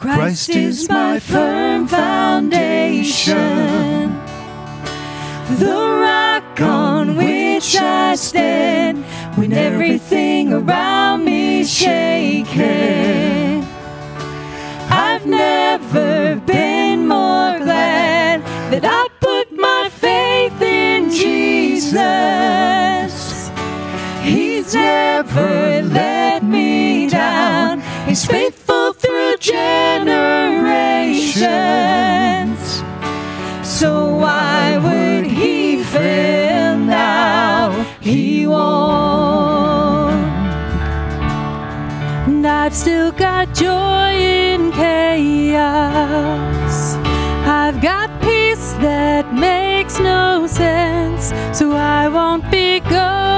Christ is my firm foundation, the rock on which I stand when everything around me is shaking. I've never been more glad that I put my faith in Jesus. He's never let me down. He's faithful So why would he fail now? He won't. And I've still got joy in chaos. I've got peace that makes no sense. So I won't be going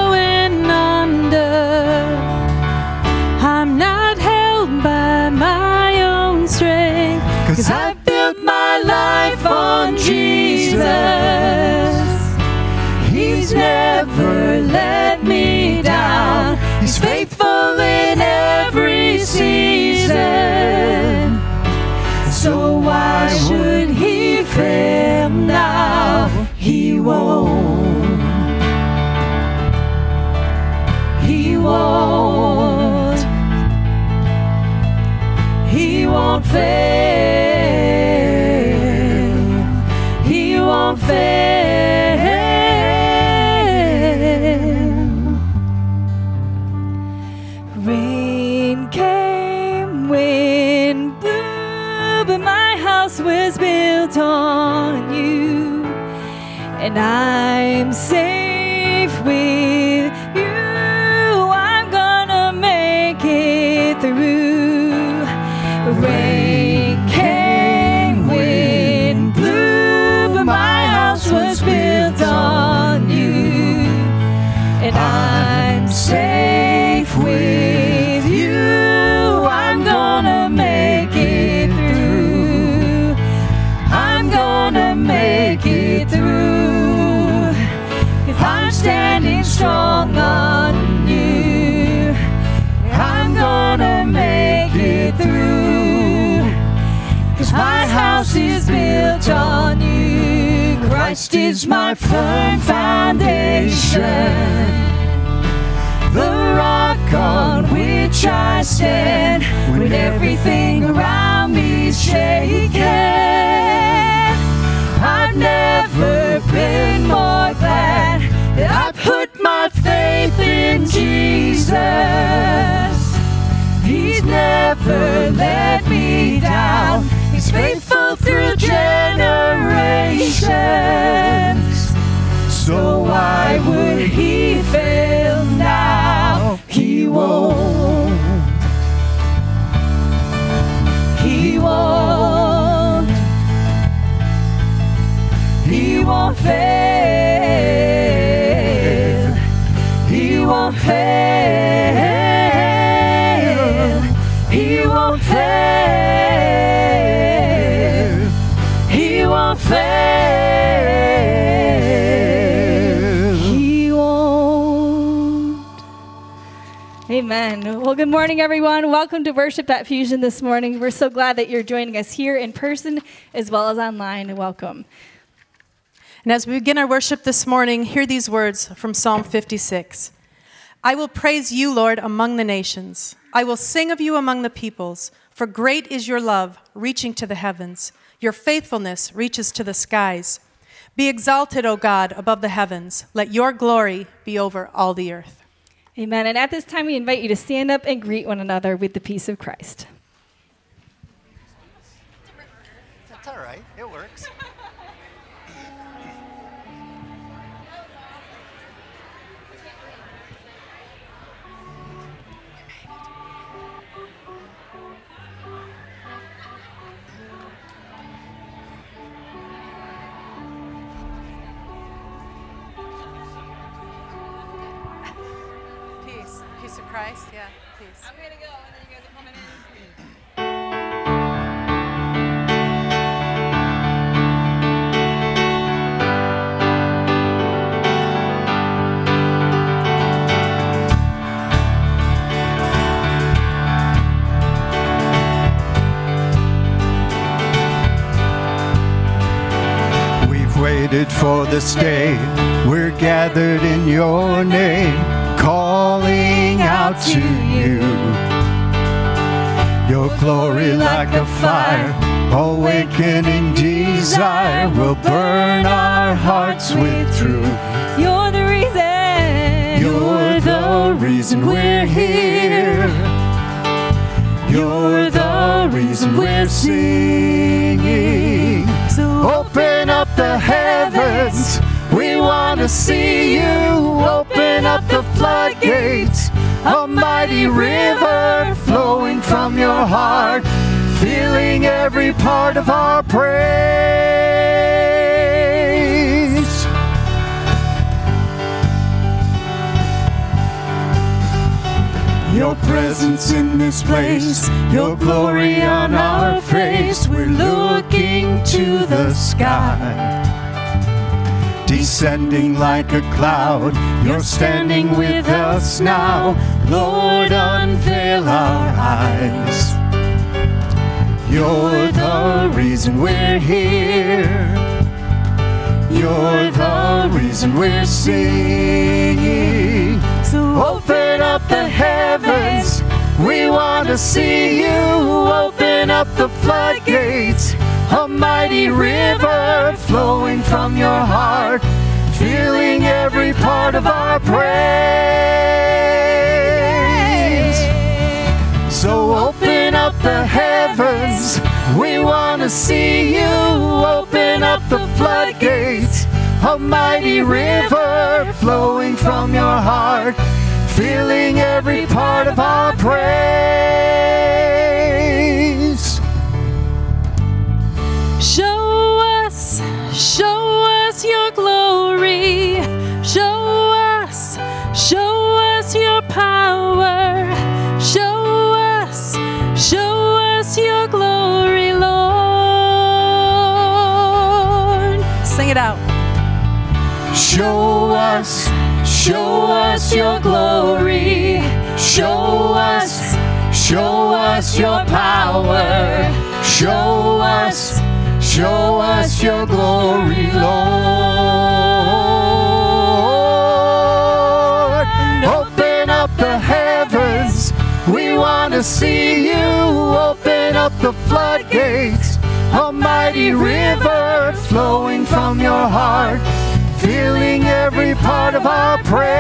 built my life on Jesus. He's never let me down. He's faithful in every season. So why should he fail now? He won't. He won't. He won't fail. On you, and I'm safe with is built on you. Christ is my firm foundation the rock on which I stand when everything around me is shaking. I've never been more glad that I put my faith in Jesus. He's never let me down. Faithful through generations. So why would he fail now? He won't. He won't. He won't fail. Amen. Well, good morning, everyone. Welcome to Worship at Fusion this morning. We're so glad that you're joining us here in person as well as online. Welcome. And as we begin our worship this morning, hear these words from Psalm 56 I will praise you, Lord, among the nations. I will sing of you among the peoples, for great is your love, reaching to the heavens. Your faithfulness reaches to the skies. Be exalted, O God, above the heavens. Let your glory be over all the earth. Amen. And at this time, we invite you to stand up and greet one another with the peace of Christ. peace of Christ. Yeah, peace. I'm going to go, and then you guys are coming in. waited for this day. We're gathered in your name, calling out to you. Your glory like a fire, awakening desire will burn our hearts with truth. You're the reason. You're the reason we're here. You're the reason we're singing. So Open up the heavens. We want to see you. Open up the floodgates. A mighty river flowing from your heart, filling every part of our praise. Your presence in this place, your glory on our face. We're looking to the sky. Descending like a cloud, you're standing with us now. Lord, unveil our eyes. You're the reason we're here. You're the reason we're singing. so Open up the heavens. We want to see you. Open up the floodgates. A mighty river flowing from your heart, filling every part of our praise. So open up the heavens. We want to see you. Open up the floodgates. A mighty river flowing from your heart, filling every part of our praise. Show us, show us your glory. Show us, show us your power. Show us, show us your glory, Lord. Sing it out. Show us, show us your glory. Show us, show us your power. Show us, show us your glory, Lord. Open up the heavens. We want to see you. Open up the floodgates. A mighty river flowing from your heart filling every part of our praise.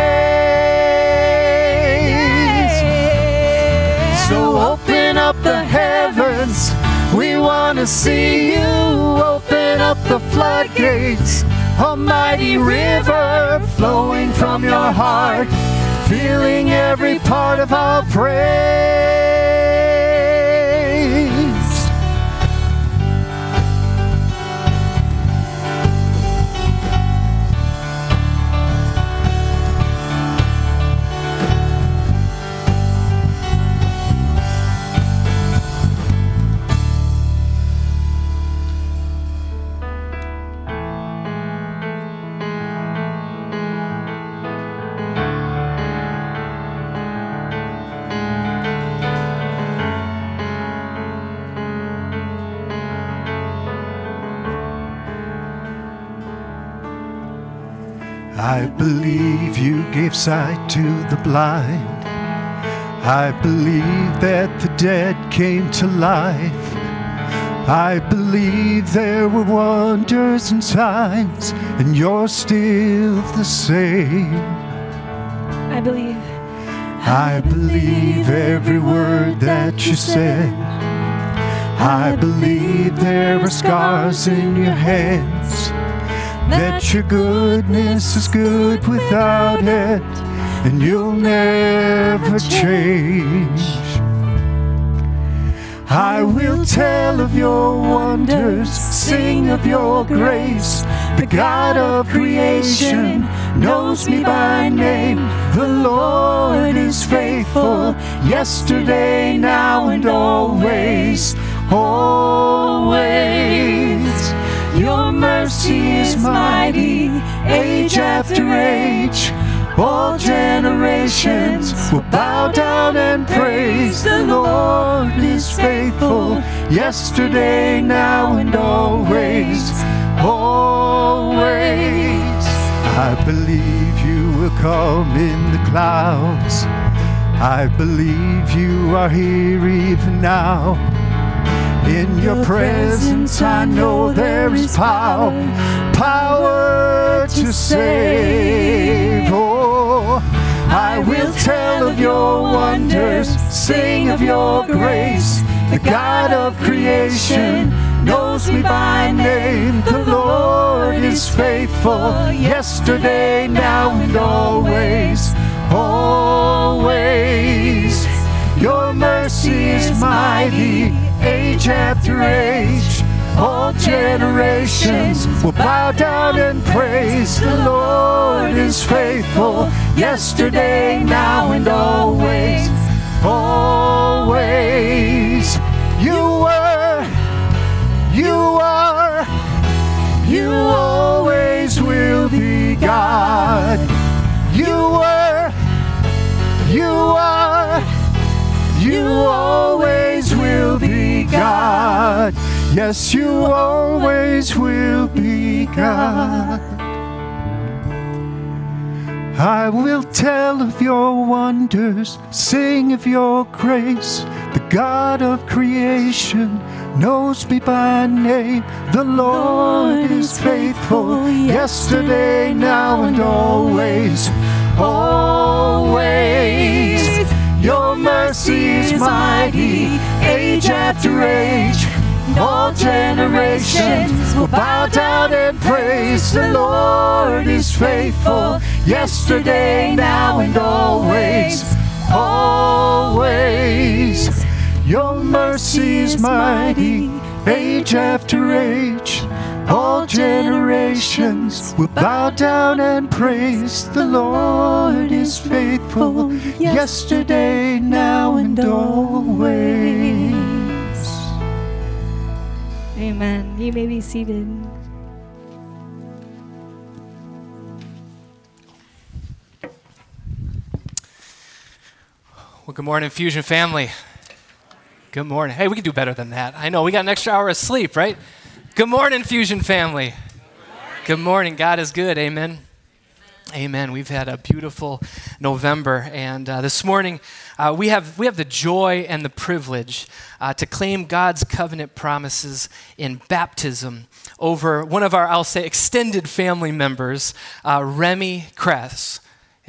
So open up the heavens. We want to see you. Open up the floodgates. A mighty river flowing from your heart, filling every part of our praise. I believe you gave sight to the blind. I believe that the dead came to life. I believe there were wonders and signs, and you're still the same. I believe. I believe every word that you said. I believe there are scars in your hands. That your goodness is good without it, and you'll never change. I will tell of your wonders, sing of your grace. The God of creation knows me by name. The Lord is faithful, yesterday, now, and always. Always. Your mercy is mighty, age after age. All generations will bow down and praise the Lord is faithful, yesterday, now, and always. always. I believe you will come in the clouds. I believe you are here even now. In your presence, I know there is power, power to save. Oh, I will tell of your wonders, sing of your grace. The God of creation knows me by name. The Lord is faithful, yesterday, now, and always. Always. Your mercy is mighty, age after age. All generations will bow down and praise the Lord is faithful, yesterday, now, and always. Always. You were, you are, you always will be God. You were, you are, you always will be God. Yes, you always will be God. I will tell of your wonders, sing of your grace. The God of creation knows me by name. The Lord is faithful, yesterday, now, and always. Always. Your mercy is mighty, age after age. All generations will bow down and praise the Lord is faithful, yesterday, now, and always. Always. Your mercy is mighty, age after age. All generations will bow down and praise the Lord is faithful, yesterday, now, and always. Amen. You may be seated. Well, good morning, Fusion family. Good morning. Hey, we can do better than that. I know we got an extra hour of sleep, right? Good morning, Fusion family. Good morning. God is good. Amen. Amen. We've had a beautiful November, and uh, this morning uh, we have we have the joy and the privilege uh, to claim God's covenant promises in baptism over one of our I'll say extended family members, uh, Remy Kress.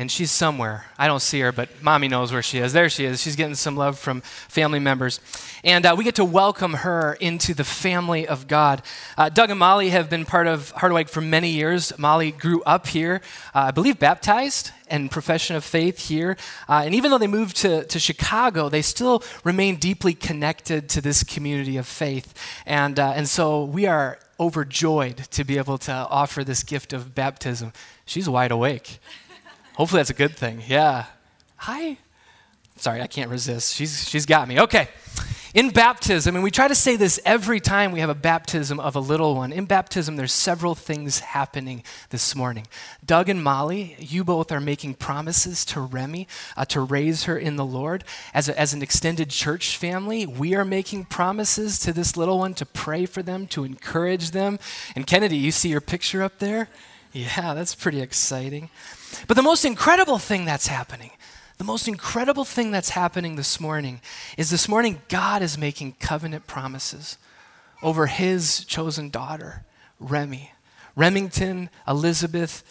And she's somewhere. I don't see her, but mommy knows where she is. There she is. She's getting some love from family members. And uh, we get to welcome her into the family of God. Uh, Doug and Molly have been part of Harderwyk for many years. Molly grew up here, uh, I believe baptized and profession of faith here. Uh, and even though they moved to, to Chicago, they still remain deeply connected to this community of faith. And, uh, and so we are overjoyed to be able to offer this gift of baptism. She's wide awake. Hopefully that's a good thing. Yeah. Hi. Sorry, I can't resist. She's, she's got me. Okay. In baptism, and we try to say this every time we have a baptism of a little one. In baptism, there's several things happening this morning. Doug and Molly, you both are making promises to Remy uh, to raise her in the Lord. As, a, as an extended church family, we are making promises to this little one to pray for them, to encourage them. And Kennedy, you see your picture up there? Yeah, that's pretty exciting. But the most incredible thing that's happening, the most incredible thing that's happening this morning is this morning God is making covenant promises over his chosen daughter, Remy. Remington Elizabeth,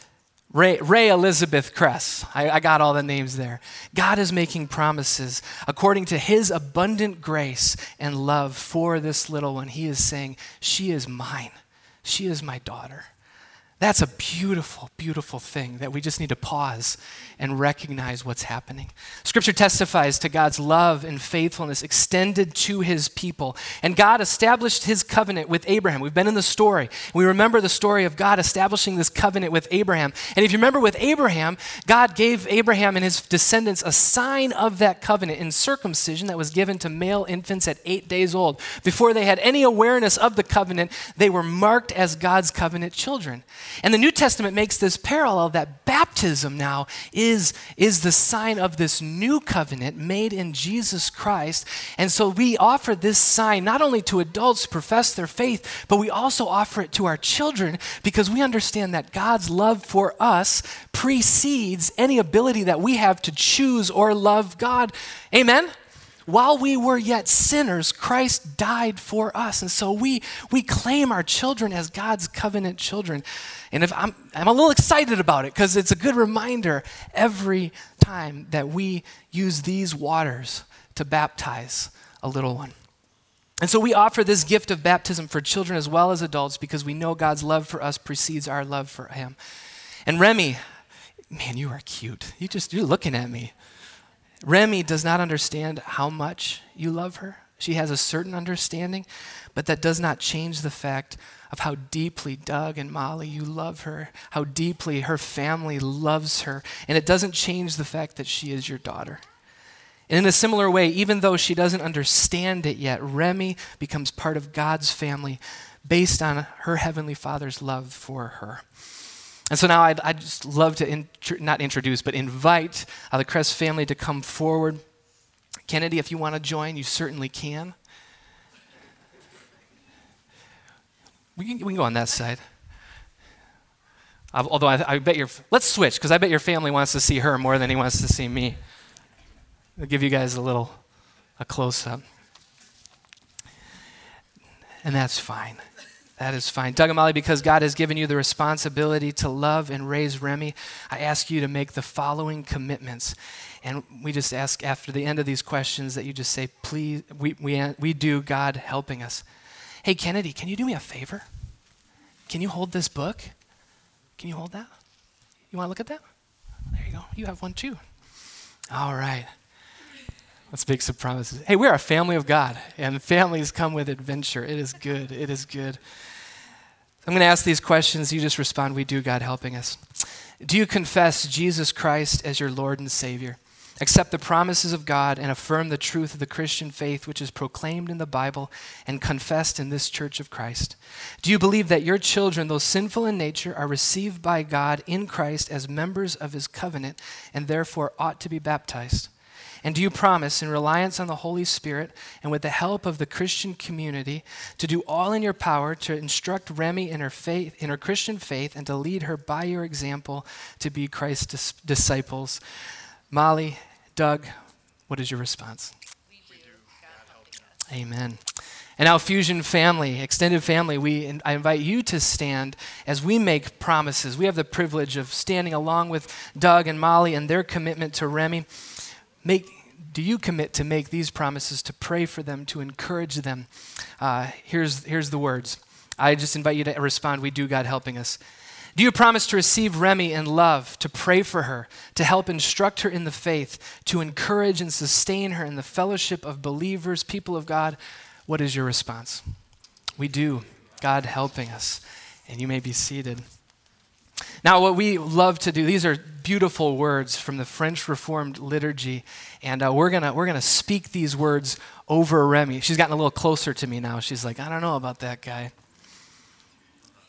Ray, Ray Elizabeth Kress. I, I got all the names there. God is making promises according to his abundant grace and love for this little one. He is saying, She is mine. She is my daughter. That's a beautiful, beautiful thing that we just need to pause and recognize what's happening. Scripture testifies to God's love and faithfulness extended to his people. And God established his covenant with Abraham. We've been in the story. We remember the story of God establishing this covenant with Abraham. And if you remember with Abraham, God gave Abraham and his descendants a sign of that covenant in circumcision that was given to male infants at eight days old. Before they had any awareness of the covenant, they were marked as God's covenant children. And the New Testament makes this parallel that baptism now is, is the sign of this new covenant made in Jesus Christ. And so we offer this sign not only to adults who profess their faith, but we also offer it to our children because we understand that God's love for us precedes any ability that we have to choose or love God. Amen? While we were yet sinners, Christ died for us. And so we, we claim our children as God's covenant children. And if I'm, I'm a little excited about it because it's a good reminder every time that we use these waters to baptize a little one. And so we offer this gift of baptism for children as well as adults because we know God's love for us precedes our love for Him. And Remy, man, you are cute. You just, you're looking at me. Remy does not understand how much you love her. She has a certain understanding, but that does not change the fact of how deeply Doug and Molly you love her, how deeply her family loves her, and it doesn't change the fact that she is your daughter. And in a similar way, even though she doesn't understand it yet, Remy becomes part of God's family based on her heavenly Father's love for her. And so now I'd, I'd just love to, not introduce, but invite uh, the Kress family to come forward. Kennedy, if you want to join, you certainly can. We can, we can go on that side. I've, although I, I, bet your, let's switch, because I bet your family wants to see her more than he wants to see me. I'll give you guys a little, a close up. And that's fine. That is fine. Doug and Molly, because God has given you the responsibility to love and raise Remy, I ask you to make the following commitments. And we just ask after the end of these questions that you just say, please, we, we, we do, God helping us. Hey, Kennedy, can you do me a favor? Can you hold this book? Can you hold that? You want to look at that? There you go. You have one too. All right. Let's make some promises. Hey, we're a family of God, and families come with adventure. It is good. It is good. I'm going to ask these questions. You just respond, We do, God helping us. Do you confess Jesus Christ as your Lord and Savior? Accept the promises of God and affirm the truth of the Christian faith which is proclaimed in the Bible and confessed in this church of Christ? Do you believe that your children, though sinful in nature, are received by God in Christ as members of his covenant and therefore ought to be baptized? And do you promise, in reliance on the Holy Spirit and with the help of the Christian community, to do all in your power to instruct Remy in her faith, in her Christian faith, and to lead her by your example to be Christ's dis- disciples? Molly, Doug, what is your response? Amen. And now, Fusion family, extended family, we, I invite you to stand as we make promises. We have the privilege of standing along with Doug and Molly and their commitment to Remy. Make, do you commit to make these promises, to pray for them, to encourage them? Uh, here's, here's the words. I just invite you to respond. We do, God helping us. Do you promise to receive Remy in love, to pray for her, to help instruct her in the faith, to encourage and sustain her in the fellowship of believers, people of God? What is your response? We do, God helping us. And you may be seated. Now, what we love to do, these are beautiful words from the French Reformed liturgy, and uh, we're going we're gonna speak these words over Remy. She's gotten a little closer to me now. She's like, I don't know about that guy.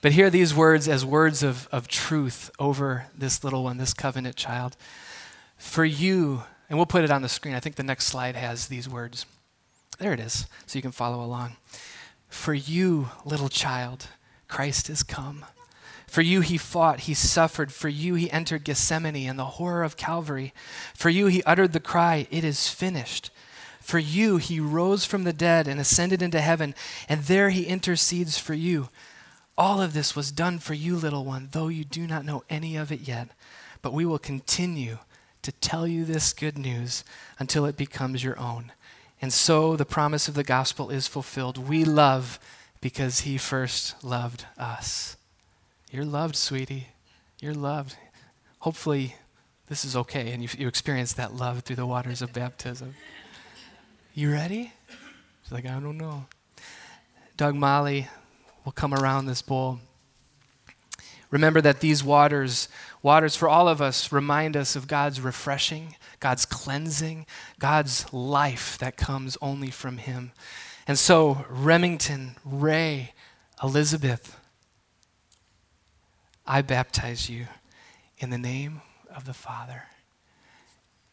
But hear these words as words of, of truth over this little one, this covenant child. For you, and we'll put it on the screen. I think the next slide has these words. There it is, so you can follow along. For you, little child, Christ has come. For you he fought, he suffered. For you he entered Gethsemane and the horror of Calvary. For you he uttered the cry, It is finished. For you he rose from the dead and ascended into heaven, and there he intercedes for you. All of this was done for you, little one, though you do not know any of it yet. But we will continue to tell you this good news until it becomes your own. And so the promise of the gospel is fulfilled. We love because he first loved us. You're loved, sweetie. You're loved. Hopefully, this is okay and you, you experience that love through the waters of baptism. You ready? She's like, I don't know. Doug Molly will come around this bowl. Remember that these waters, waters for all of us, remind us of God's refreshing, God's cleansing, God's life that comes only from Him. And so, Remington, Ray, Elizabeth, I baptize you in the name of the Father,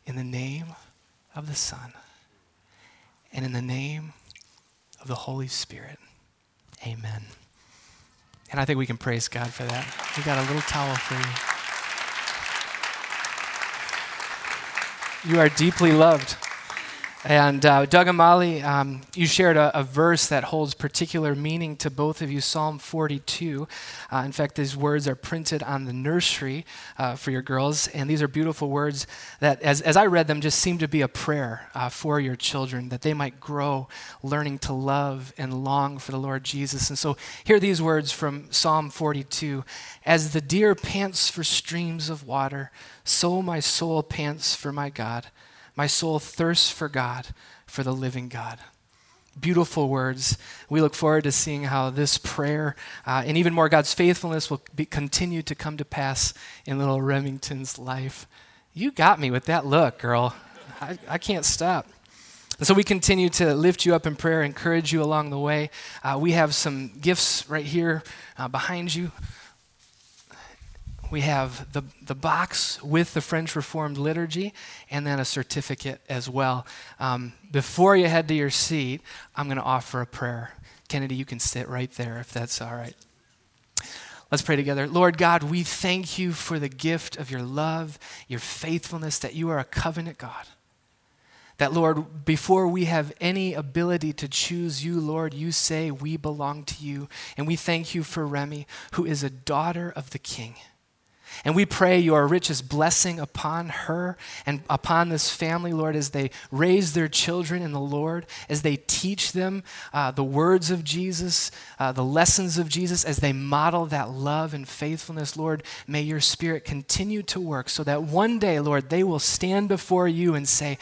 in the name of the Son, and in the name of the Holy Spirit. Amen. And I think we can praise God for that. We got a little towel for you. You are deeply loved. And uh, Doug and Molly, um, you shared a, a, verse that holds particular meaning to both of you Psalm 42. Uh, in fact, these words are printed on the nursery uh, for your girls. And these are beautiful words that, as, as I read them, just seem to be a prayer uh, for your children, that they might grow learning to love and long for the Lord Jesus. And so, hear these words from Psalm 42 As the deer pants for streams of water, so my soul pants for my God. My soul thirsts for God, for the living God. Beautiful words. We look forward to seeing how this prayer uh, and even more God's faithfulness will be, continue to come to pass in little Remington's life. You got me with that look, girl. I, I can't stop. And so we continue to lift you up in prayer, encourage you along the way. Uh, we have some gifts right here uh, behind you we have the, the box with the French Reformed liturgy and then a certificate as well. Um, before you head to your seat, I'm going to offer a prayer. Kennedy, you can sit right there if that's all right. Let's pray together. Lord God, we thank you for the gift of your love, your faithfulness, that you are a covenant God. That, Lord, before we have any ability to choose you, Lord, you say we belong to you. And we thank you for Remy, who is a daughter of the King. And we pray your richest blessing upon her and upon this family, Lord, as they raise their children in the Lord, as they teach them uh, the words of Jesus, uh, the lessons of Jesus, as they model that love and faithfulness, Lord, may your spirit continue to work so that one day, Lord, they will stand before you and say,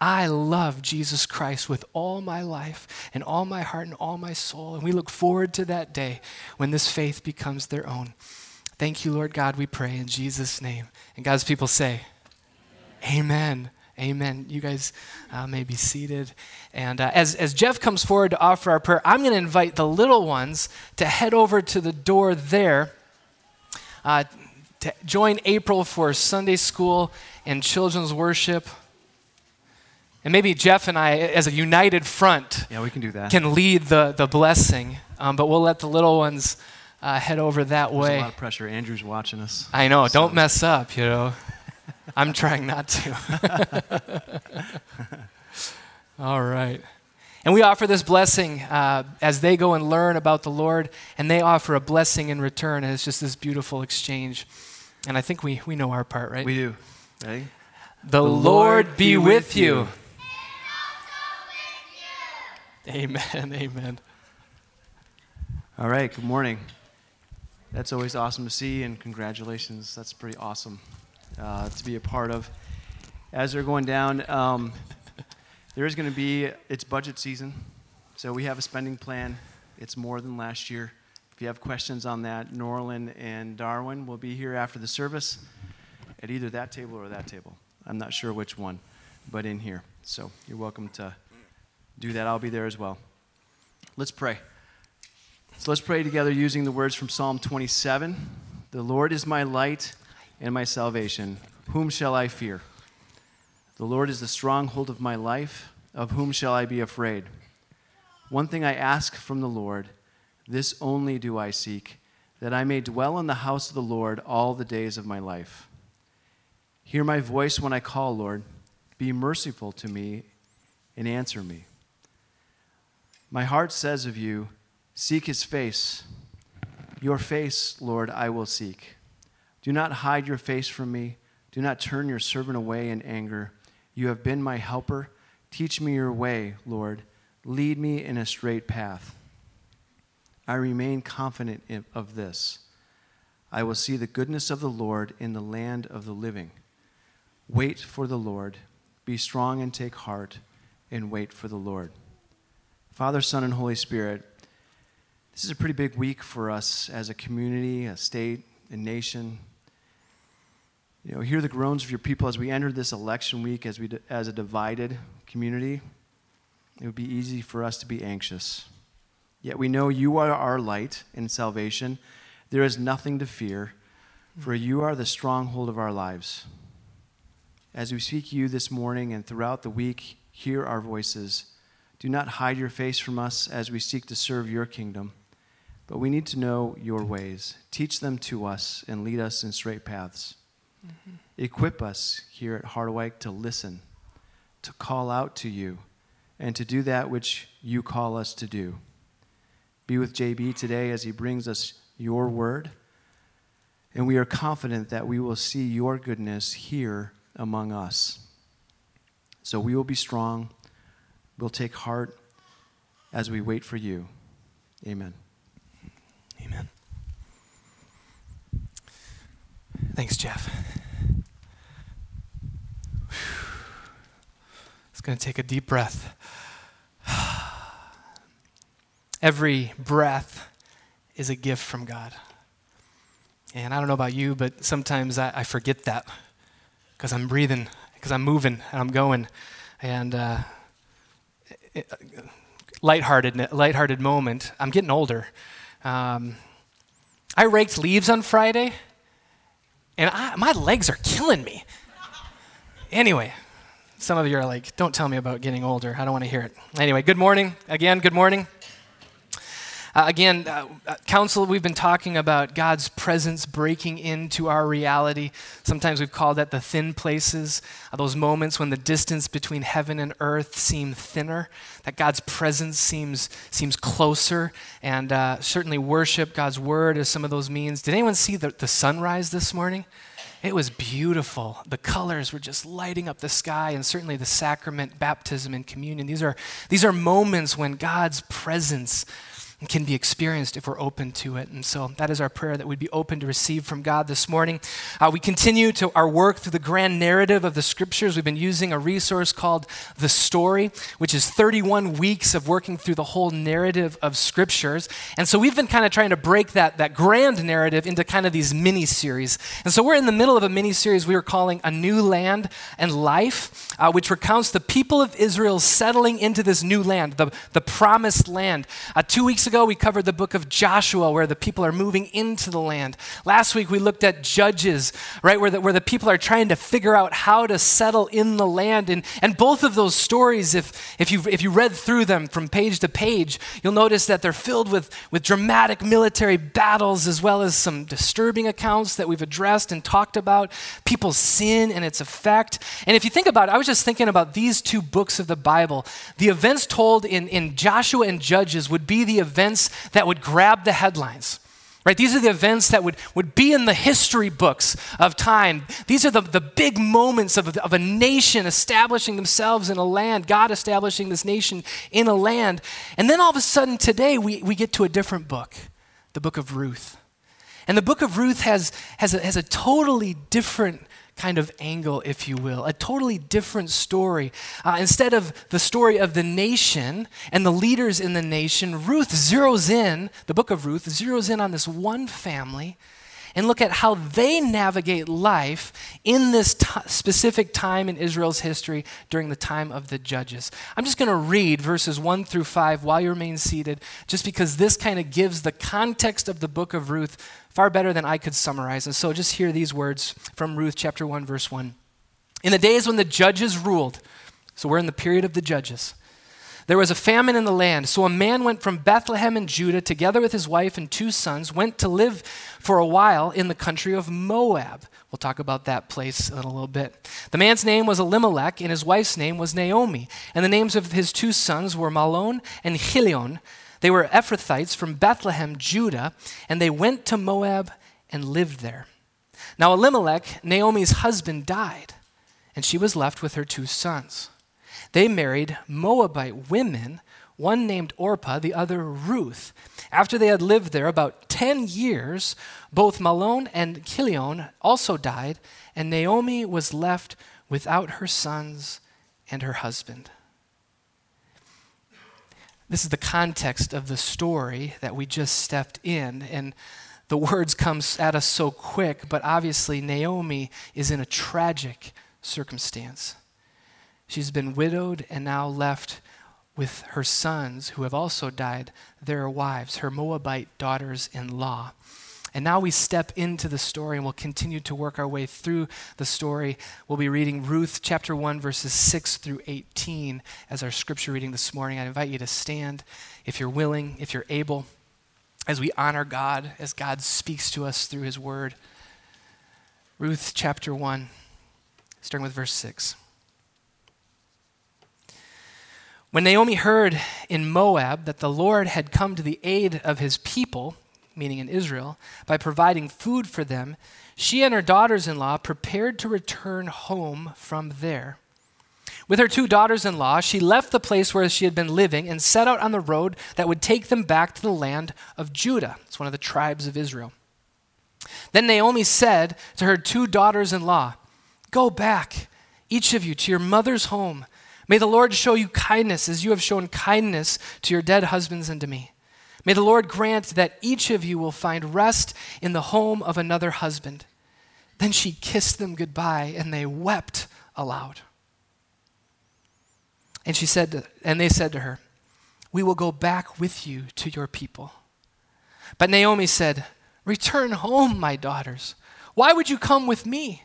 I love Jesus Christ with all my life and all my heart and all my soul. And we look forward to that day when this faith becomes their own. Thank you, Lord God, we pray in Jesus' name. And God's people say, Amen. Amen. You guys uh, may be seated. And uh, as, as Jeff comes forward to offer our prayer, I'm going to invite the little ones to head over to the door there uh, to join April for Sunday school and children's worship. And maybe Jeff and I, as a united front, yeah, we can do that. Can lead the, the blessing, um, but we'll let the little ones uh, head over that There's way. a lot of pressure. Andrew's watching us. I know. So. Don't mess up, you know. I'm trying not to. All right. And we offer this blessing uh, as they go and learn about the Lord, and they offer a blessing in return. And it's just this beautiful exchange. And I think we, we know our part, right? We do. Ready? The, the Lord, Lord, be, with, with you. you. Amen. Amen. All right. Good morning that's always awesome to see, and congratulations. That's pretty awesome uh, to be a part of. As they're going down, um, there is going to be, it's budget season, so we have a spending plan. It's more than last year. If you have questions on that, Norlin and Darwin will be here after the service at either that table or that table. I'm not sure which one, but in here. So you're welcome to do that. I'll be there as well. Let's pray. So let's pray together using the words from Psalm 27. The Lord is my light and my salvation. Whom shall I fear? The Lord is the stronghold of my life. Of whom shall I be afraid? One thing I ask from the Lord, this only do I seek, that I may dwell in the house of the Lord all the days of my life. Hear my voice when I call, Lord. Be merciful to me and answer me. My heart says of you, Seek his face. Your face, Lord, I will seek. Do not hide your face from me. Do not turn your servant away in anger. You have been my helper. Teach me your way, Lord. Lead me in a straight path. I remain confident of this. I will see the goodness of the Lord in the land of the living. Wait for the Lord. Be strong and take heart, and wait for the Lord. Father, Son, and Holy Spirit, this is a pretty big week for us as a community, a state, a nation. You know, hear the groans of your people as we enter this election week as, we, as a divided community. It would be easy for us to be anxious. Yet we know you are our light and salvation. There is nothing to fear. for you are the stronghold of our lives. As we speak you this morning and throughout the week, hear our voices. Do not hide your face from us as we seek to serve your kingdom, but we need to know your ways. Teach them to us and lead us in straight paths. Mm-hmm. Equip us here at Harderwyk to listen, to call out to you, and to do that which you call us to do. Be with JB today as he brings us your word, and we are confident that we will see your goodness here among us. So we will be strong, we'll take heart as we wait for you. Amen. Thanks, Jeff. It's going to take a deep breath. Every breath is a gift from God. And I don't know about you, but sometimes I, I forget that because I'm breathing, because I'm moving, and I'm going. And uh, it, lighthearted, lighthearted moment. I'm getting older. Um, I raked leaves on Friday, and I, my legs are killing me. Anyway, some of you are like, don't tell me about getting older. I don't want to hear it. Anyway, good morning. Again, good morning. Uh, again, uh, uh, council, we've been talking about God's presence breaking into our reality. Sometimes we've called that the thin places, uh, those moments when the distance between heaven and earth seem thinner, that God's presence seems, seems closer, and uh, certainly worship, God's word, is some of those means. Did anyone see the, the sunrise this morning? It was beautiful. The colors were just lighting up the sky, and certainly the sacrament, baptism, and communion. These are, these are moments when God's presence can be experienced if we're open to it. And so that is our prayer that we'd be open to receive from God this morning. Uh, we continue to our work through the grand narrative of the scriptures. We've been using a resource called The Story, which is 31 weeks of working through the whole narrative of scriptures. And so we've been kind of trying to break that, that grand narrative into kind of these mini series. And so we're in the middle of a mini series we are calling A New Land and Life, uh, which recounts the people of Israel settling into this new land, the, the promised land. Uh, two weeks ago, ago, we covered the book of Joshua, where the people are moving into the land. Last week, we looked at Judges, right, where the, where the people are trying to figure out how to settle in the land. And, and both of those stories, if, if, you, if you read through them from page to page, you'll notice that they're filled with, with dramatic military battles, as well as some disturbing accounts that we've addressed and talked about, people's sin and its effect. And if you think about it, I was just thinking about these two books of the Bible. The events told in, in Joshua and Judges would be the events events that would grab the headlines. Right? These are the events that would, would be in the history books of time. These are the, the big moments of, of a nation establishing themselves in a land, God establishing this nation in a land. And then all of a sudden today we, we get to a different book, the book of Ruth. And the book of Ruth has, has, a, has a totally different kind of angle, if you will, a totally different story. Uh, instead of the story of the nation and the leaders in the nation, Ruth zeroes in, the book of Ruth zeroes in on this one family and look at how they navigate life in this t- specific time in Israel's history during the time of the judges. I'm just going to read verses 1 through 5 while you remain seated, just because this kind of gives the context of the book of Ruth far better than I could summarize. And so just hear these words from Ruth chapter 1, verse 1. In the days when the judges ruled, so we're in the period of the judges. There was a famine in the land, so a man went from Bethlehem in Judah together with his wife and two sons, went to live for a while in the country of Moab. We'll talk about that place in a little bit. The man's name was Elimelech, and his wife's name was Naomi. And the names of his two sons were Mahlon and Chilion. They were Ephrathites from Bethlehem, Judah, and they went to Moab and lived there. Now, Elimelech, Naomi's husband, died, and she was left with her two sons. They married Moabite women, one named Orpah, the other Ruth. After they had lived there about 10 years, both Mahlon and Chilion also died, and Naomi was left without her sons and her husband. This is the context of the story that we just stepped in. And the words come at us so quick, but obviously Naomi is in a tragic circumstance. She's been widowed and now left with her sons, who have also died, their wives, her Moabite daughters in law. And now we step into the story and we'll continue to work our way through the story. We'll be reading Ruth chapter 1, verses 6 through 18 as our scripture reading this morning. I invite you to stand if you're willing, if you're able, as we honor God, as God speaks to us through his word. Ruth chapter 1, starting with verse 6. When Naomi heard in Moab that the Lord had come to the aid of his people, meaning in Israel, by providing food for them, she and her daughters in law prepared to return home from there. With her two daughters in law, she left the place where she had been living and set out on the road that would take them back to the land of Judah. It's one of the tribes of Israel. Then Naomi said to her two daughters in law, Go back, each of you, to your mother's home. May the Lord show you kindness as you have shown kindness to your dead husbands and to me. May the Lord grant that each of you will find rest in the home of another husband. Then she kissed them goodbye, and they wept aloud. And she said, to, and they said to her, We will go back with you to your people. But Naomi said, Return home, my daughters. Why would you come with me?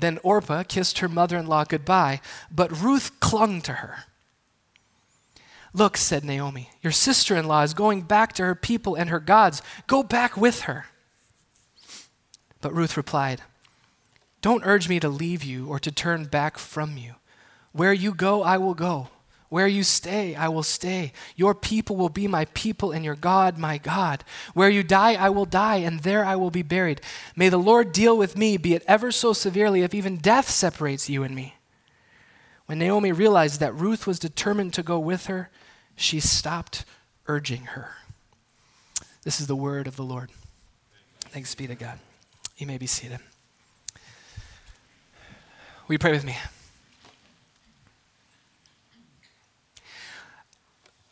Then Orpah kissed her mother in law goodbye, but Ruth clung to her. Look, said Naomi, your sister in law is going back to her people and her gods. Go back with her. But Ruth replied, Don't urge me to leave you or to turn back from you. Where you go, I will go. Where you stay, I will stay. Your people will be my people, and your God, my God. Where you die, I will die, and there I will be buried. May the Lord deal with me, be it ever so severely, if even death separates you and me. When Naomi realized that Ruth was determined to go with her, she stopped urging her. This is the word of the Lord. Thanks be to God. You may be seated. Will you pray with me?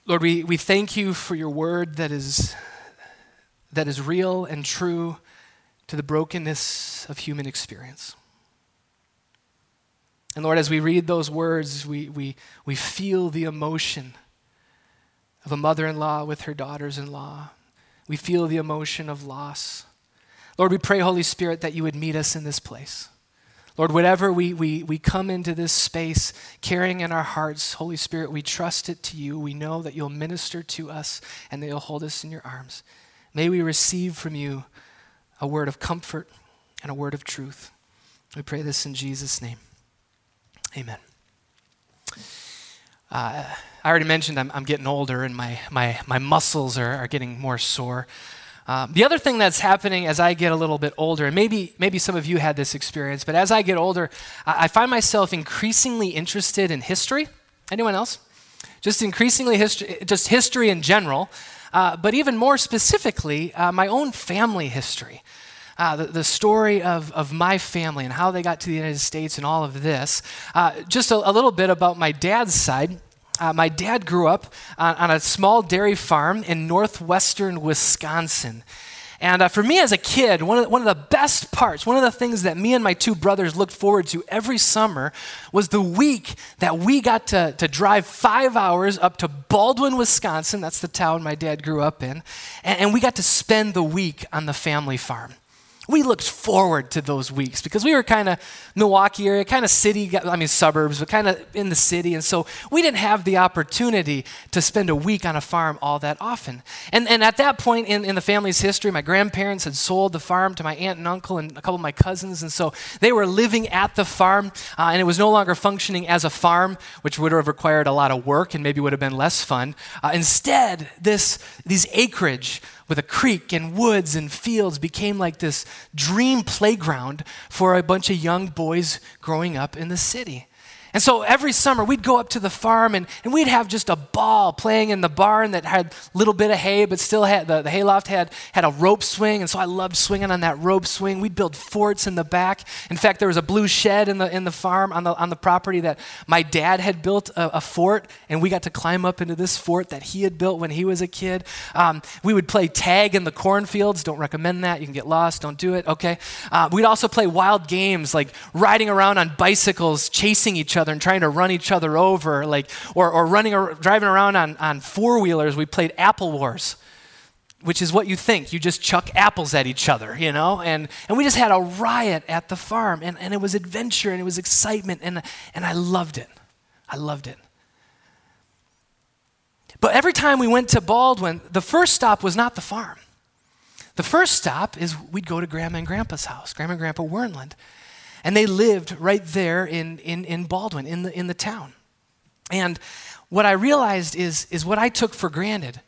Lord, we, we thank you for your word that is, that is real and true to the brokenness of human experience. And Lord, as we read those words, we, we, we feel the emotion of a mother in law with her daughters in law. We feel the emotion of loss. Lord, we pray, Holy Spirit, that you would meet us in this place. Lord, whatever we, we, we come into this space carrying in our hearts, Holy Spirit, we trust it to you. We know that you'll minister to us and that you'll hold us in your arms. May we receive from you a word of comfort and a word of truth. We pray this in Jesus' name. Amen. Uh, I already mentioned I'm, I'm, getting older and my, my, my muscles are, are getting more sore. Um, the other thing that's happening as I get a little bit older, and maybe, maybe some of you had this experience, but as I get older, I, I find myself increasingly interested in history. Anyone else? Just increasingly history, just history in general, uh, but even more specifically, uh, my own family history. Uh, the, the, story of, of my family and how they got to the United States and all of this. Uh, just a, a, little bit about my dad's side. Uh, my dad grew up on, on, a small dairy farm in northwestern Wisconsin. And uh, for me as a kid, one of, the, one of the best parts, one of the things that me and my two brothers looked forward to every summer was the week that we got to, to drive five hours up to Baldwin, Wisconsin. That's the town my dad grew up in. And, and we got to spend the week on the family farm we looked forward to those weeks because we were kind of Milwaukee area, kind of city, I mean suburbs, but kind of in the city. And so we didn't have the opportunity to spend a week on a farm all that often. And, and at that point in, in the family's history, my grandparents had sold the farm to my aunt and uncle and a couple of my cousins. And so they were living at the farm, uh, and it was no longer functioning as a farm, which would have required a lot of work and maybe would have been less fun. Uh, instead, this, these acreage with a creek and woods and fields became like this dream playground for a bunch of young boys growing up in the city. And so every summer we'd go up to the farm and, and we'd have just a ball playing in the barn that had a little bit of hay, but still had the, the hayloft had, had a rope swing. And so I loved swinging on that rope swing. We'd build forts in the back. In fact, there was a blue shed in the, in the farm on the, on the property that my dad had built a, a fort, and we got to climb up into this fort that he had built when he was a kid. Um, we would play tag in the cornfields. Don't recommend that. You can get lost. Don't do it. Okay. Uh, we'd also play wild games like riding around on bicycles, chasing each other other and trying to run each other over, like, or, or running or driving around on, on four wheelers. We played Apple Wars, which is what you think. You just chuck apples at each other, you know? And, and we just had a riot at the farm, and, and it was adventure and it was excitement, and, and I loved it. I loved it. But every time we went to Baldwin, the first stop was not the farm. The first stop is we'd go to Grandma and Grandpa's house, Grandma and Grandpa Wernland. And they lived right there in, in, in Baldwin, in the, in the town. And what I realized is, is what I took for granted.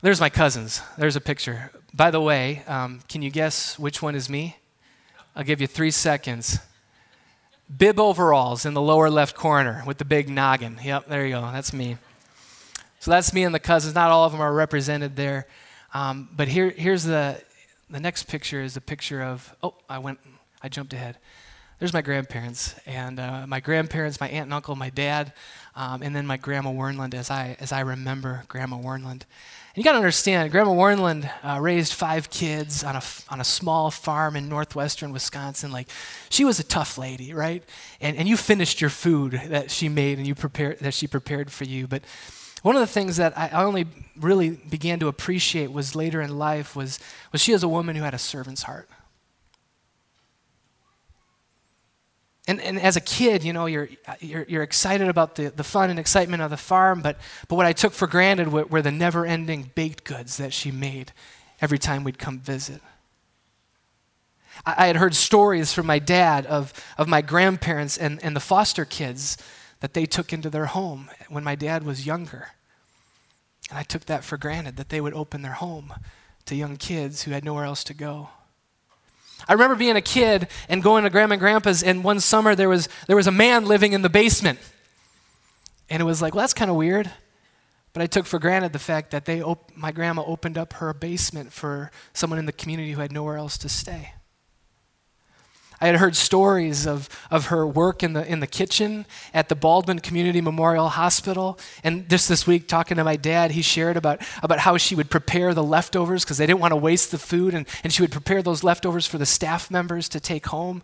There's my cousins. There's a picture. By the way, um, can you guess which one is me? I'll give you three seconds. Bib overalls in the lower left corner with the big noggin. Yep, there you go. That's me. So that's me and the cousins. Not all of them are represented there. Um, but here, here's the, the next picture is a picture of, oh, I went, I jumped ahead there's my grandparents and uh, my grandparents, my aunt and uncle, my dad, um, and then my grandma Wernland as I as I remember grandma Wernland. And you got to understand, grandma Wernland uh, raised five kids on a on a small farm in northwestern Wisconsin. Like she was a tough lady, right? And and you finished your food that she made and you prepared that she prepared for you, but. One of the things that I only really began to appreciate was later in life was, was she was a woman who had a servant's heart. And, and as a kid, you know, you're, you're, you're, excited about the, the fun and excitement of the farm, but, but what I took for granted were, were the never ending baked goods that she made every time we'd come visit. I, I, had heard stories from my dad of, of my grandparents and, and the foster kids that they took into their home when my dad was younger. And I took that for granted that they would open their home to young kids who had nowhere else to go. I remember being a kid and going to grandma and grandpa's, and one summer there was, there was a man living in the basement. And it was like, well, that's kind of weird. But I took for granted the fact that they op- my grandma opened up her basement for someone in the community who had nowhere else to stay. I had heard stories of, of her work in the, in the kitchen at the Baldwin Community Memorial Hospital. And just this week, talking to my dad, he shared about, about how she would prepare the leftovers because they didn't want to waste the food. And, and she would prepare those leftovers for the staff members to take home.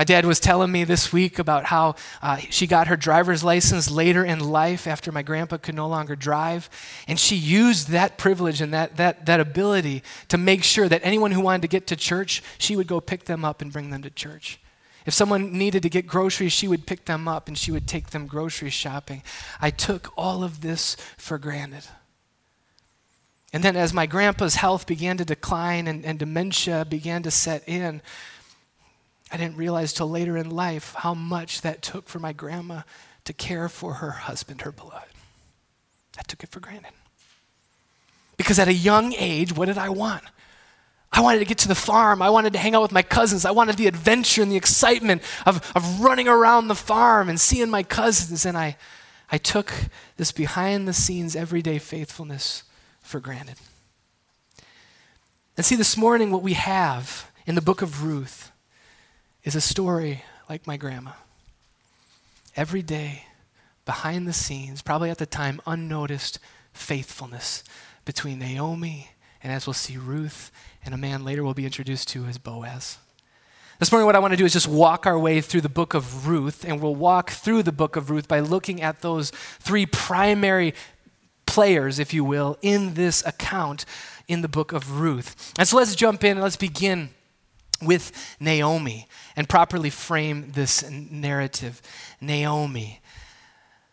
My dad was telling me this week about how uh, she got her driver's license later in life after my grandpa could no longer drive. And she used that privilege and that, that, that ability to make sure that anyone who wanted to get to church, she would go pick them up and bring them to church. If someone needed to get groceries, she would pick them up and she would take them grocery shopping. I took all of this for granted. And then, as my grandpa's health began to decline and, and dementia began to set in, I didn't realize till later in life how much that took for my grandma to care for her husband, her beloved. I took it for granted. Because at a young age, what did I want? I wanted to get to the farm. I wanted to hang out with my cousins. I wanted the adventure and the excitement of, of running around the farm and seeing my cousins. And I, I took this behind the scenes, everyday faithfulness for granted. And see, this morning, what we have in the book of Ruth is a story like my grandma. Every day, behind the scenes, probably at the time unnoticed, faithfulness between Naomi and, as we'll see, Ruth and a man later we'll be introduced to as Boaz. This morning, what I want to do is just walk our way through the book of Ruth, and we'll walk through the book of Ruth by looking at those three primary players, if you will, in this account in the book of Ruth. And so let's jump in and let's begin with Naomi and properly frame this narrative. Naomi.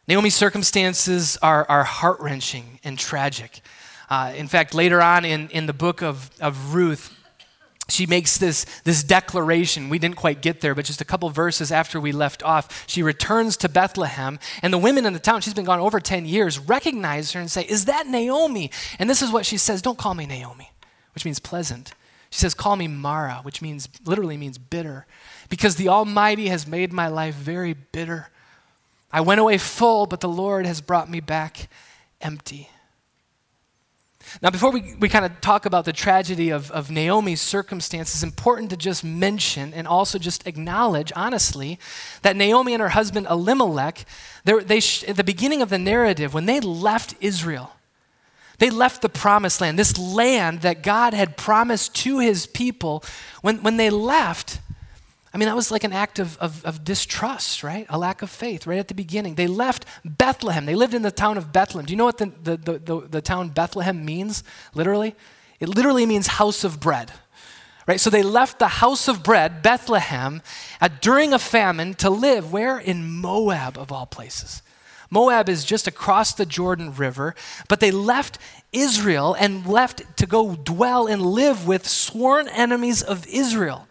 Naomi's circumstances are, are heart wrenching and tragic. Uh, in fact, later on in, in the book of, of Ruth, she makes this, this declaration. We didn't quite get there, but just a couple verses after we left off, she returns to Bethlehem, and the women in the town, she's been gone over 10 years, recognize her and say, Is that Naomi? And this is what she says Don't call me Naomi, which means pleasant. She says, Call me Mara, which means literally means bitter, because the Almighty has made my life very bitter. I went away full, but the Lord has brought me back empty. Now, before we, we kind of talk about the tragedy of, of Naomi's circumstance, it's important to just mention and also just acknowledge, honestly, that Naomi and her husband Elimelech, they sh- at the beginning of the narrative, when they left Israel, they left the promised land, this land that God had promised to his people. When, when they left, I mean, that was like an act of, of, of, distrust, right? A lack of faith right at the beginning. They left Bethlehem. They lived in the town of Bethlehem. Do you know what the, the, the, the, the town Bethlehem means, literally? It literally means house of bread, right? So they left the house of bread, Bethlehem, uh, during a famine to live where? In Moab, of all places. Moab is just across the Jordan River, but they left Israel and left to go dwell and live with sworn enemies of Israel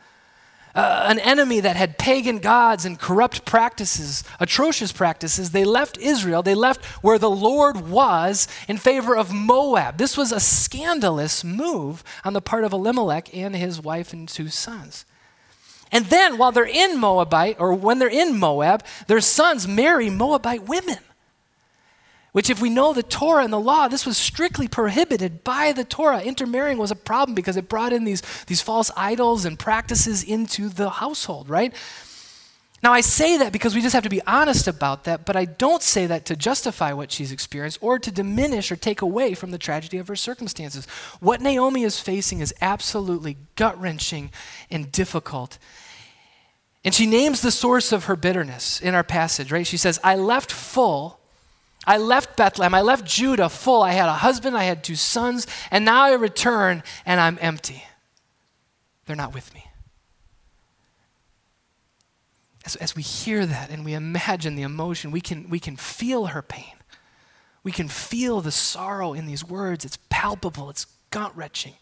uh, an enemy that had pagan gods and corrupt practices, atrocious practices, they left Israel. They left where the Lord was in favor of Moab. This was a scandalous move on the part of Elimelech and his wife and two sons. And then while they're in Moabite, or when they're in Moab, their sons marry Moabite women. Which, if we know the Torah and the law, this was strictly prohibited by the Torah. Intermarrying was a problem because it brought in these, these false idols and practices into the household, right? Now, I say that because we just have to be honest about that, but I don't say that to justify what she's experienced or to diminish or take away from the tragedy of her circumstances. What Naomi is facing is absolutely gut wrenching and difficult. And she names the source of her bitterness in our passage, right? She says, I left full I left Bethlehem, I left Judah full. I had a husband, I had two sons, and now I return and I'm empty. They're not with me. As, as we hear that and we imagine the emotion, we can, we can feel her pain. We can feel the sorrow in these words. It's palpable, it's gut wrenching.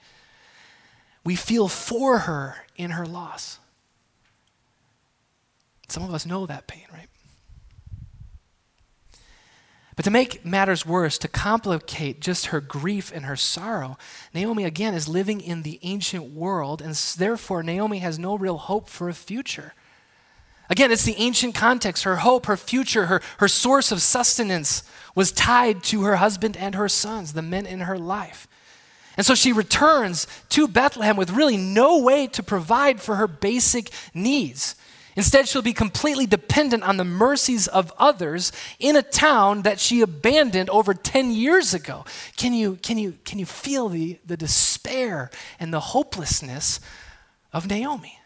We feel for her in her loss. Some of us know that pain, right? But to make matters worse, to complicate just her grief and her sorrow, Naomi again is living in the ancient world, and therefore Naomi has no real hope for a future. Again, it's the ancient context. Her hope, her future, her, her source of sustenance was tied to her husband and her sons, the men in her life. And so she returns to Bethlehem with really no way to provide for her basic needs. Instead, she'll be completely dependent on the mercies of others in a town that she abandoned over 10 years ago. Can you, can you, can you feel the, the despair and the hopelessness of Naomi?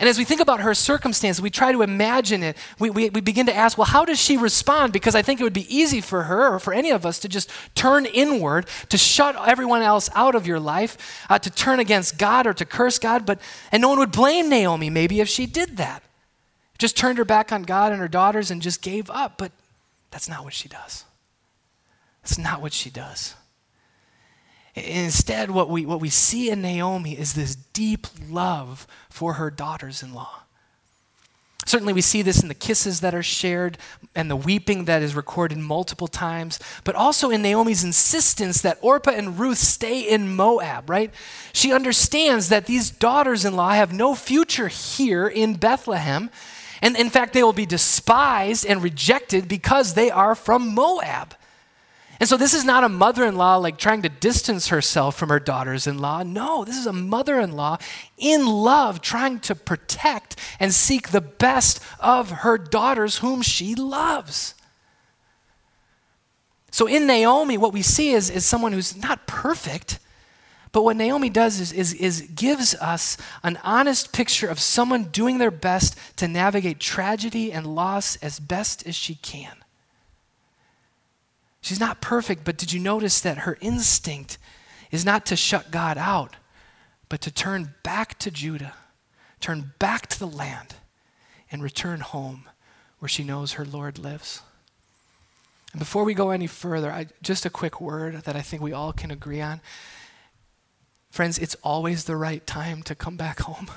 And as we think about her circumstance, we try to imagine it. We, we, we, begin to ask, well, how does she respond? Because I think it would be easy for her or for any of us to just turn inward, to shut everyone else out of your life, uh, to turn against God or to curse God. But, and no one would blame Naomi maybe if she did that. Just turned her back on God and her daughters and just gave up. But that's not what she does. That's not what she does. Instead, what we, what we see in Naomi is this deep love for her daughters in law. Certainly, we see this in the kisses that are shared and the weeping that is recorded multiple times, but also in Naomi's insistence that Orpah and Ruth stay in Moab, right? She understands that these daughters in law have no future here in Bethlehem. And in fact, they will be despised and rejected because they are from Moab. And so this is not a mother in law like trying to distance herself from her daughters in law. No, this is a mother in law in love trying to protect and seek the best of her daughters whom she loves. So in Naomi, what we see is, is someone who's not perfect. But what Naomi does is, is, is gives us an honest picture of someone doing their best to navigate tragedy and loss as best as she can. She's not perfect, but did you notice that her instinct is not to shut God out, but to turn back to Judah, turn back to the land, and return home where she knows her Lord lives? And before we go any further, I, just a quick word that I think we all can agree on. Friends, it's always the right time to come back home.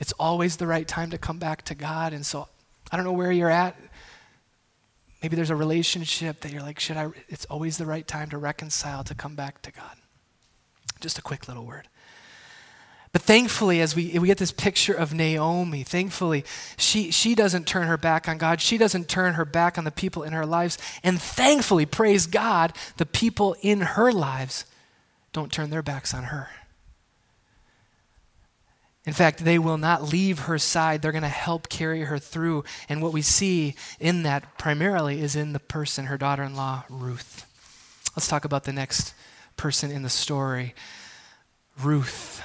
It's always the right time to come back to God. And so I don't know where you're at Maybe there's a relationship that you're like, should I? It's always the right time to reconcile, to come back to God. Just a quick little word. But thankfully, as we, we get this picture of Naomi, thankfully, she, she doesn't turn her back on God. She doesn't turn her back on the people in her lives. And thankfully, praise God, the people in her lives don't turn their backs on her. In fact, they will not leave her side. They're going to help carry her through. And what we see in that primarily is in the person, her daughter in law, Ruth. Let's talk about the next person in the story Ruth.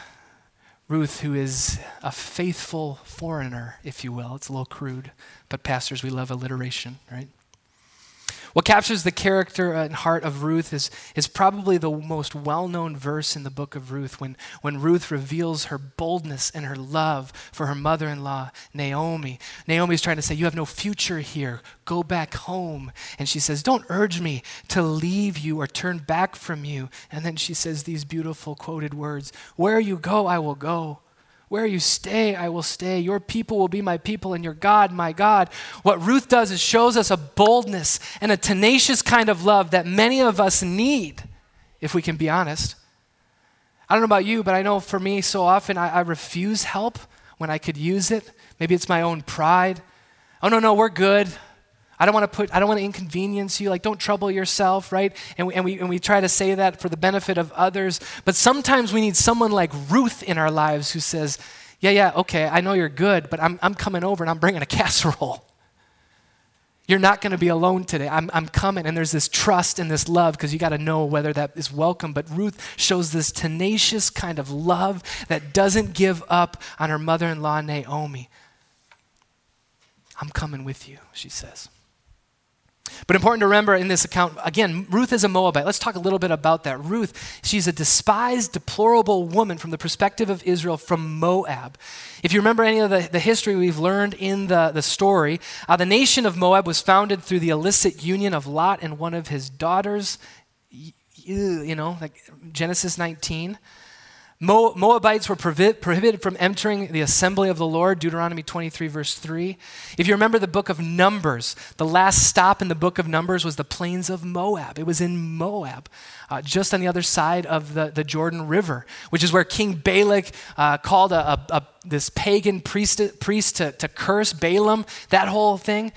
Ruth, who is a faithful foreigner, if you will. It's a little crude, but pastors, we love alliteration, right? What captures the character and heart of Ruth is, is probably the most well known verse in the book of Ruth when, when Ruth reveals her boldness and her love for her mother in law, Naomi. Naomi is trying to say, You have no future here. Go back home. And she says, Don't urge me to leave you or turn back from you. And then she says these beautiful quoted words Where you go, I will go. Where you stay, I will stay. Your people will be my people, and your God, my God. What Ruth does is shows us a boldness and a tenacious kind of love that many of us need, if we can be honest. I don't know about you, but I know for me, so often I, I refuse help when I could use it. Maybe it's my own pride. Oh, no, no, we're good. I don't want to put, I don't want to inconvenience you. Like, don't trouble yourself, right? And we, and, we, and we try to say that for the benefit of others. But sometimes we need someone like Ruth in our lives who says, Yeah, yeah, okay, I know you're good, but I'm, I'm coming over and I'm bringing a casserole. You're not going to be alone today. I'm, I'm coming. And there's this trust and this love because you got to know whether that is welcome. But Ruth shows this tenacious kind of love that doesn't give up on her mother in law, Naomi. I'm coming with you, she says. But important to remember in this account, again, Ruth is a Moabite. Let's talk a little bit about that. Ruth, she's a despised, deplorable woman from the perspective of Israel from Moab. If you remember any of the, the history we've learned in the, the story, uh, the nation of Moab was founded through the illicit union of Lot and one of his daughters, you know, like Genesis 19. Moabites were prohibited from entering the assembly of the Lord, Deuteronomy 23, verse 3. If you remember the book of Numbers, the last stop in the book of Numbers was the plains of Moab. It was in Moab, uh, just on the other side of the, the Jordan River, which is where King Balak uh, called a, a, a, this pagan priest, priest to, to curse Balaam, that whole thing.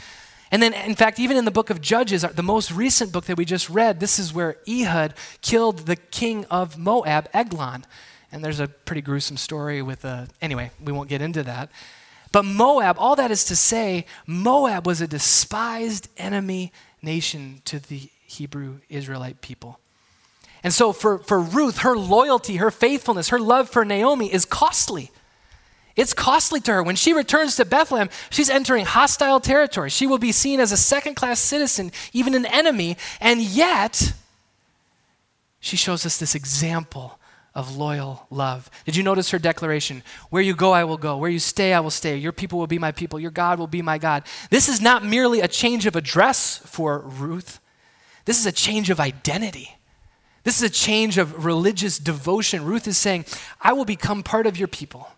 And then, in fact, even in the book of Judges, the most recent book that we just read, this is where Ehud killed the king of Moab, Eglon. And there's a pretty gruesome story with a, anyway, we won't get into that. But Moab, all that is to say, Moab was a despised enemy nation to the Hebrew Israelite people. And so for, for Ruth, her loyalty, her faithfulness, her love for Naomi is costly. It's costly to her. When she returns to Bethlehem, she's entering hostile territory. She will be seen as a second class citizen, even an enemy, and yet she shows us this example of loyal love. Did you notice her declaration? Where you go, I will go. Where you stay, I will stay. Your people will be my people. Your God will be my God. This is not merely a change of address for Ruth, this is a change of identity. This is a change of religious devotion. Ruth is saying, I will become part of your people.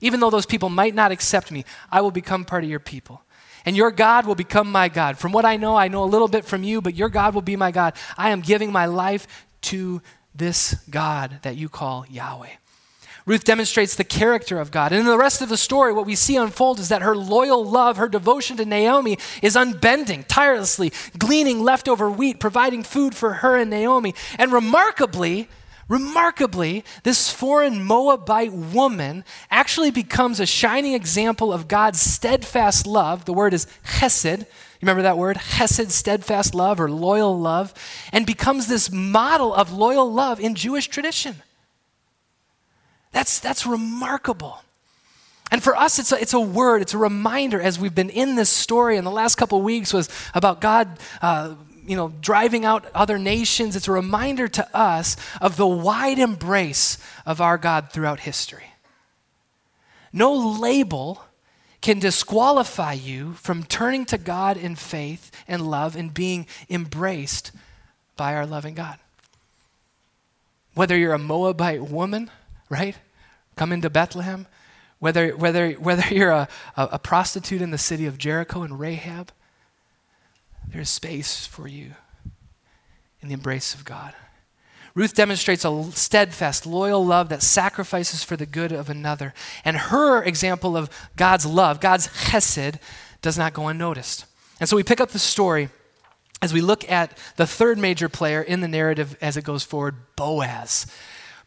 Even though those people might not accept me, I will become part of your people. And your God will become my God. From what I know, I know a little bit from you, but your God will be my God. I am giving my life to this God that you call Yahweh. Ruth demonstrates the character of God. And in the rest of the story, what we see unfold is that her loyal love, her devotion to Naomi is unbending, tirelessly gleaning leftover wheat, providing food for her and Naomi. And remarkably, remarkably, this foreign Moabite woman actually becomes a shining example of God's steadfast love. The word is chesed, remember that word? Chesed, steadfast love or loyal love, and becomes this model of loyal love in Jewish tradition. That's, that's remarkable. And for us, it's a, it's a word, it's a reminder as we've been in this story in the last couple weeks was about God, uh, you know, driving out other nations. It's a reminder to us of the wide embrace of our God throughout history. No label can disqualify you from turning to God in faith and love and being embraced by our loving God. Whether you're a Moabite woman, right, come into Bethlehem, whether, whether, whether you're a, a, a prostitute in the city of Jericho and Rahab, there's space for you in the embrace of God. Ruth demonstrates a steadfast, loyal love that sacrifices for the good of another. And her example of God's love, God's chesed, does not go unnoticed. And so we pick up the story as we look at the third major player in the narrative as it goes forward Boaz.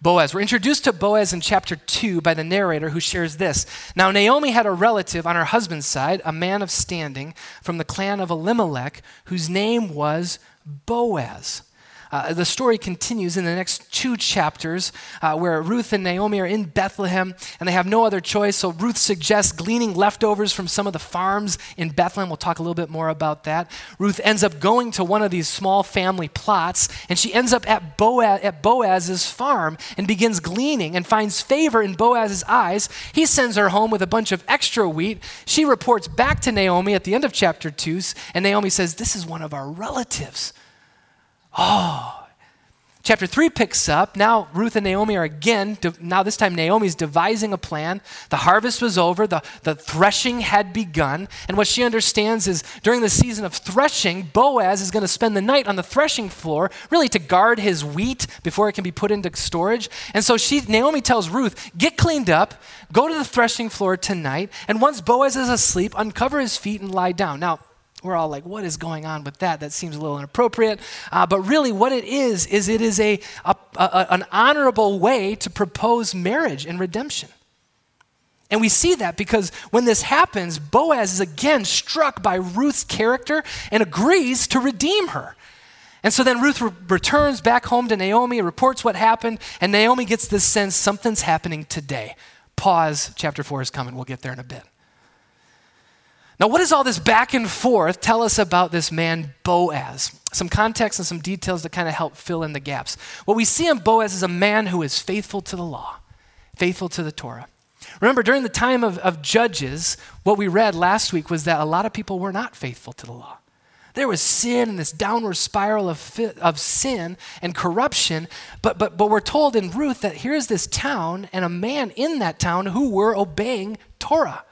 Boaz. We're introduced to Boaz in chapter 2 by the narrator who shares this. Now, Naomi had a relative on her husband's side, a man of standing from the clan of Elimelech, whose name was Boaz. Uh, the story continues in the next two chapters uh, where Ruth and Naomi are in Bethlehem and they have no other choice. So Ruth suggests gleaning leftovers from some of the farms in Bethlehem. We'll talk a little bit more about that. Ruth ends up going to one of these small family plots and she ends up at, Boaz, at Boaz's farm and begins gleaning and finds favor in Boaz's eyes. He sends her home with a bunch of extra wheat. She reports back to Naomi at the end of chapter 2 and Naomi says, This is one of our relatives. Oh. Chapter 3 picks up. Now Ruth and Naomi are again, now this time Naomi's devising a plan. The harvest was over, the, the threshing had begun. And what she understands is during the season of threshing, Boaz is going to spend the night on the threshing floor, really to guard his wheat before it can be put into storage. And so she, Naomi tells Ruth, get cleaned up, go to the threshing floor tonight, and once Boaz is asleep, uncover his feet and lie down. Now, we're all like, what is going on with that? That seems a little inappropriate. Uh, but really, what it is, is it is a, a, a, an honorable way to propose marriage and redemption. And we see that because when this happens, Boaz is again struck by Ruth's character and agrees to redeem her. And so then Ruth re- returns back home to Naomi, reports what happened, and Naomi gets this sense something's happening today. Pause, chapter 4 is coming. We'll get there in a bit. Now, what does all this back and forth tell us about this man, Boaz? Some context and some details to kind of help fill in the gaps. What we see in Boaz is a man who is faithful to the law, faithful to the Torah. Remember, during the time of, of Judges, what we read last week was that a lot of people were not faithful to the law. There was sin and this downward spiral of, of sin and corruption. But, but, but we're told in Ruth that here's this town and a man in that town who were obeying Torah.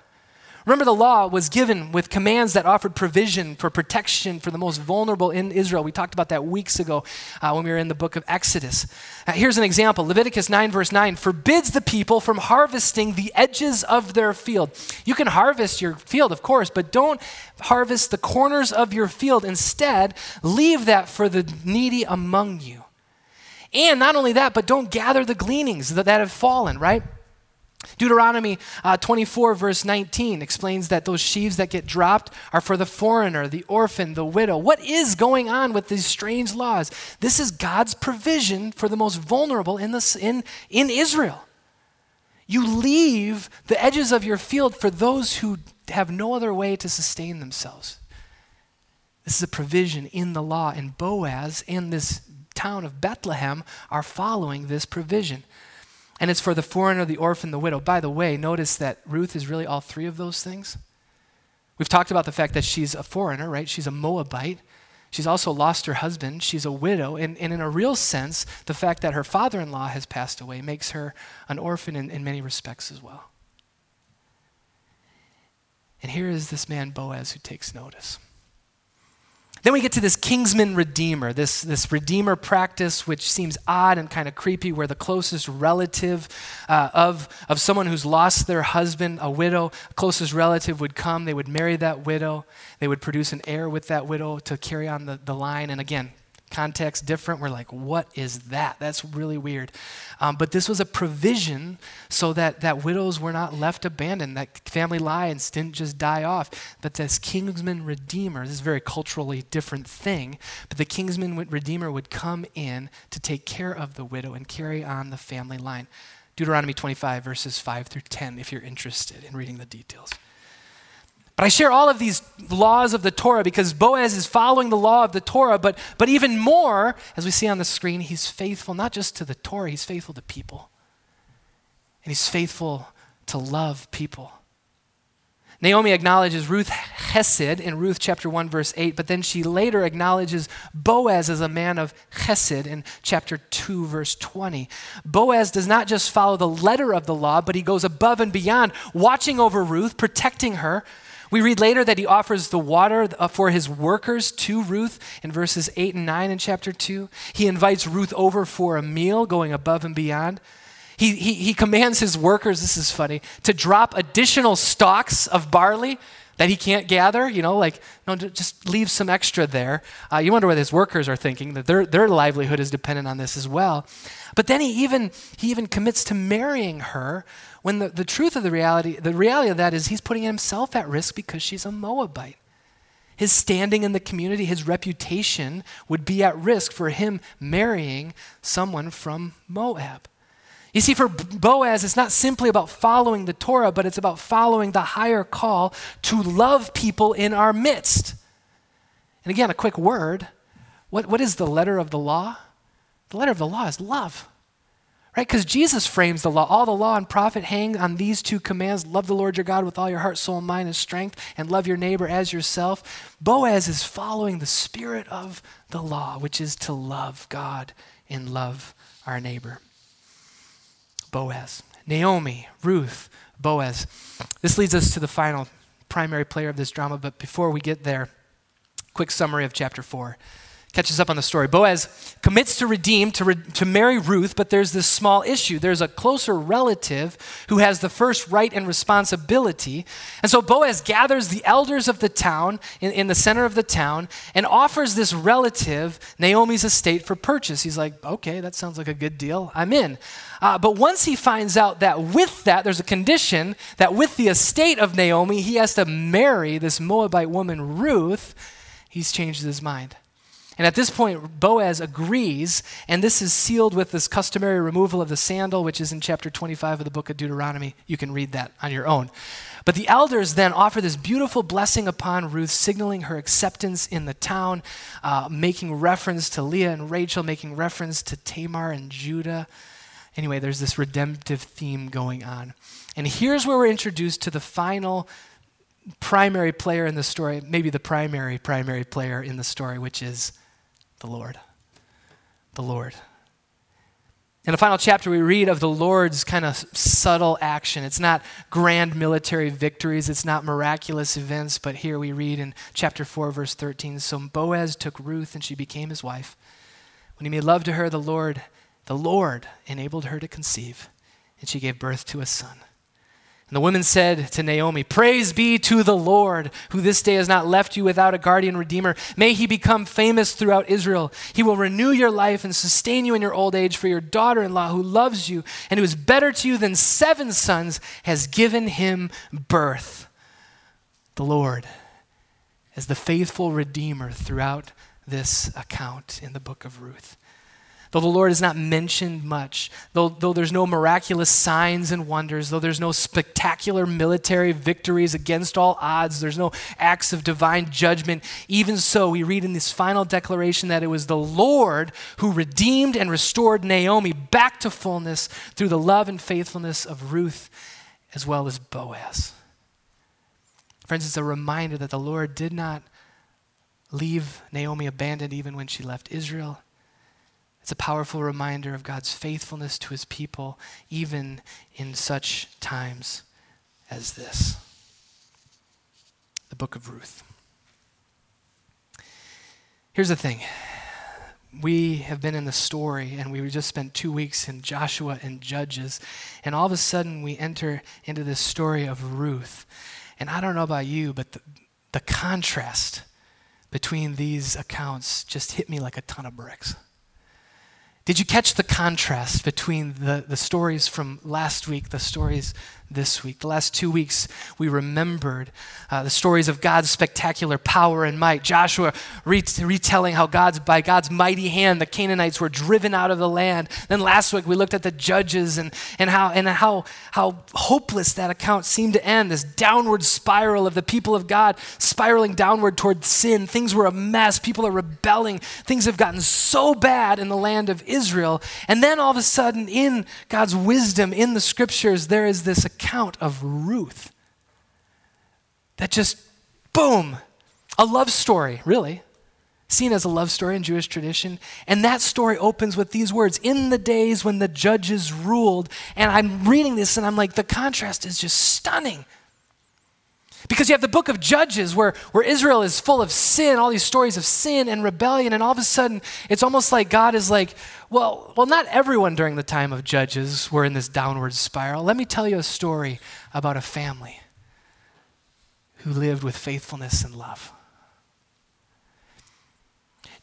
Remember, the law was given with commands that offered provision for protection for the most vulnerable in Israel. We talked about that weeks ago uh, when we were in the book of Exodus. Uh, here's an example Leviticus 9, verse 9 forbids the people from harvesting the edges of their field. You can harvest your field, of course, but don't harvest the corners of your field. Instead, leave that for the needy among you. And not only that, but don't gather the gleanings that, that have fallen, right? Deuteronomy uh, 24, verse 19, explains that those sheaves that get dropped are for the foreigner, the orphan, the widow. What is going on with these strange laws? This is God's provision for the most vulnerable in, this, in, in Israel. You leave the edges of your field for those who have no other way to sustain themselves. This is a provision in the law, and Boaz and this town of Bethlehem are following this provision. And it's for the foreigner, the orphan, the widow. By the way, notice that Ruth is really all three of those things. We've talked about the fact that she's a foreigner, right? She's a Moabite. She's also lost her husband. She's a widow. And, and in a real sense, the fact that her father in law has passed away makes her an orphan in, in many respects as well. And here is this man, Boaz, who takes notice. Then we get to this kinsman redeemer, this, this redeemer practice, which seems odd and kind of creepy, where the closest relative uh, of, of someone who's lost their husband, a widow, closest relative would come. They would marry that widow. They would produce an heir with that widow to carry on the, the line. And again, context different. We're like, what is that? That's really weird. Um, but this was a provision so that, that widows were not left abandoned, that family lines didn't just die off, but this kinsman redeemer, this is a very culturally different thing, but the kinsman redeemer would come in to take care of the widow and carry on the family line. Deuteronomy 25, verses 5 through 10, if you're interested in reading the details. But I share all of these laws of the Torah because Boaz is following the law of the Torah, but, but even more, as we see on the screen, he's faithful not just to the Torah, he's faithful to people. And he's faithful to love people. Naomi acknowledges Ruth Chesed in Ruth chapter 1, verse 8, but then she later acknowledges Boaz as a man of Chesed in chapter 2, verse 20. Boaz does not just follow the letter of the law, but he goes above and beyond, watching over Ruth, protecting her, We read later that he offers the water uh, for his workers to Ruth in verses 8 and 9 in chapter 2. He invites Ruth over for a meal, going above and beyond. He, he, he commands his workers, this is funny, to drop additional stalks of barley that he can't gather, you know, like, no, just leave some extra there. Uh, you wonder what his workers are thinking, that their, their livelihood is dependent on this as well. But then he even, he even commits to marrying her when the, the truth of the reality, the reality of that is he's putting himself at risk because she's a Moabite. His standing in the community, his reputation would be at risk for him marrying someone from Moab. You see, for Boaz, it's not simply about following the Torah, but it's about following the higher call to love people in our midst. And again, a quick word what, what is the letter of the law? The letter of the law is love. Right? Because Jesus frames the law. All the law and prophet hang on these two commands love the Lord your God with all your heart, soul, mind, and strength, and love your neighbor as yourself. Boaz is following the spirit of the law, which is to love God and love our neighbor. Boaz. Naomi, Ruth, Boaz. This leads us to the final primary player of this drama, but before we get there, quick summary of chapter 4 catches up on the story. Boaz commits to redeem, to, re- to marry Ruth, but there's this small issue. There's a closer relative who has the first right and responsibility. And so Boaz gathers the elders of the town in, in the center of the town and offers this relative Naomi's estate for purchase. He's like, okay, that sounds like a good deal. I'm in. Uh, but once he finds out that with that, there's a condition that with the estate of Naomi, he has to marry this Moabite woman, Ruth, he's changed his mind. And at this point, Boaz agrees, and this is sealed with this customary removal of the sandal, which is in chapter 25 of the book of Deuteronomy. You can read that on your own. But the elders then offer this beautiful blessing upon Ruth, signaling her acceptance in the town, uh, making reference to Leah and Rachel, making reference to Tamar and Judah. Anyway, there's this redemptive theme going on. And here's where we're introduced to the final primary player in the story, maybe the primary, primary player in the story, which is the Lord. The Lord. In the final chapter, we read of the Lord's kind of subtle action. It's not grand military victories, it's not miraculous events, but here we read in chapter 4, verse 13 So Boaz took Ruth, and she became his wife. When he made love to her, the Lord, the Lord enabled her to conceive, and she gave birth to a son. And the women said to Naomi, Praise be to the Lord, who this day has not left you without a guardian redeemer. May he become famous throughout Israel. He will renew your life and sustain you in your old age, for your daughter in law, who loves you and who is better to you than seven sons, has given him birth. The Lord, as the faithful redeemer throughout this account in the book of Ruth. Though the Lord is not mentioned much, though, though there's no miraculous signs and wonders, though there's no spectacular military victories against all odds, there's no acts of divine judgment, even so, we read in this final declaration that it was the Lord who redeemed and restored Naomi back to fullness through the love and faithfulness of Ruth as well as Boaz. Friends, it's a reminder that the Lord did not leave Naomi abandoned even when she left Israel. It's a powerful reminder of God's faithfulness to his people, even in such times as this. The book of Ruth. Here's the thing we have been in the story, and we just spent two weeks in Joshua and Judges, and all of a sudden we enter into this story of Ruth. And I don't know about you, but the, the contrast between these accounts just hit me like a ton of bricks. Did you catch the contrast between the, the stories from last week, the stories this week. The last two weeks, we remembered uh, the stories of God's spectacular power and might. Joshua retelling how God's, by God's mighty hand, the Canaanites were driven out of the land. Then last week, we looked at the judges and, and, how, and how, how hopeless that account seemed to end this downward spiral of the people of God spiraling downward toward sin. Things were a mess. People are rebelling. Things have gotten so bad in the land of Israel. And then all of a sudden, in God's wisdom, in the scriptures, there is this account account of Ruth that just, boom, a love story, really, seen as a love story in Jewish tradition. And that story opens with these words In the days when the judges ruled. And I'm reading this and I'm like, the contrast is just stunning. Because you have the book of Judges where, where Israel is full of sin, all these stories of sin and rebellion, and all of a sudden it's almost like God is like, well, well, not everyone during the time of Judges were in this downward spiral. Let me tell you a story about a family who lived with faithfulness and love.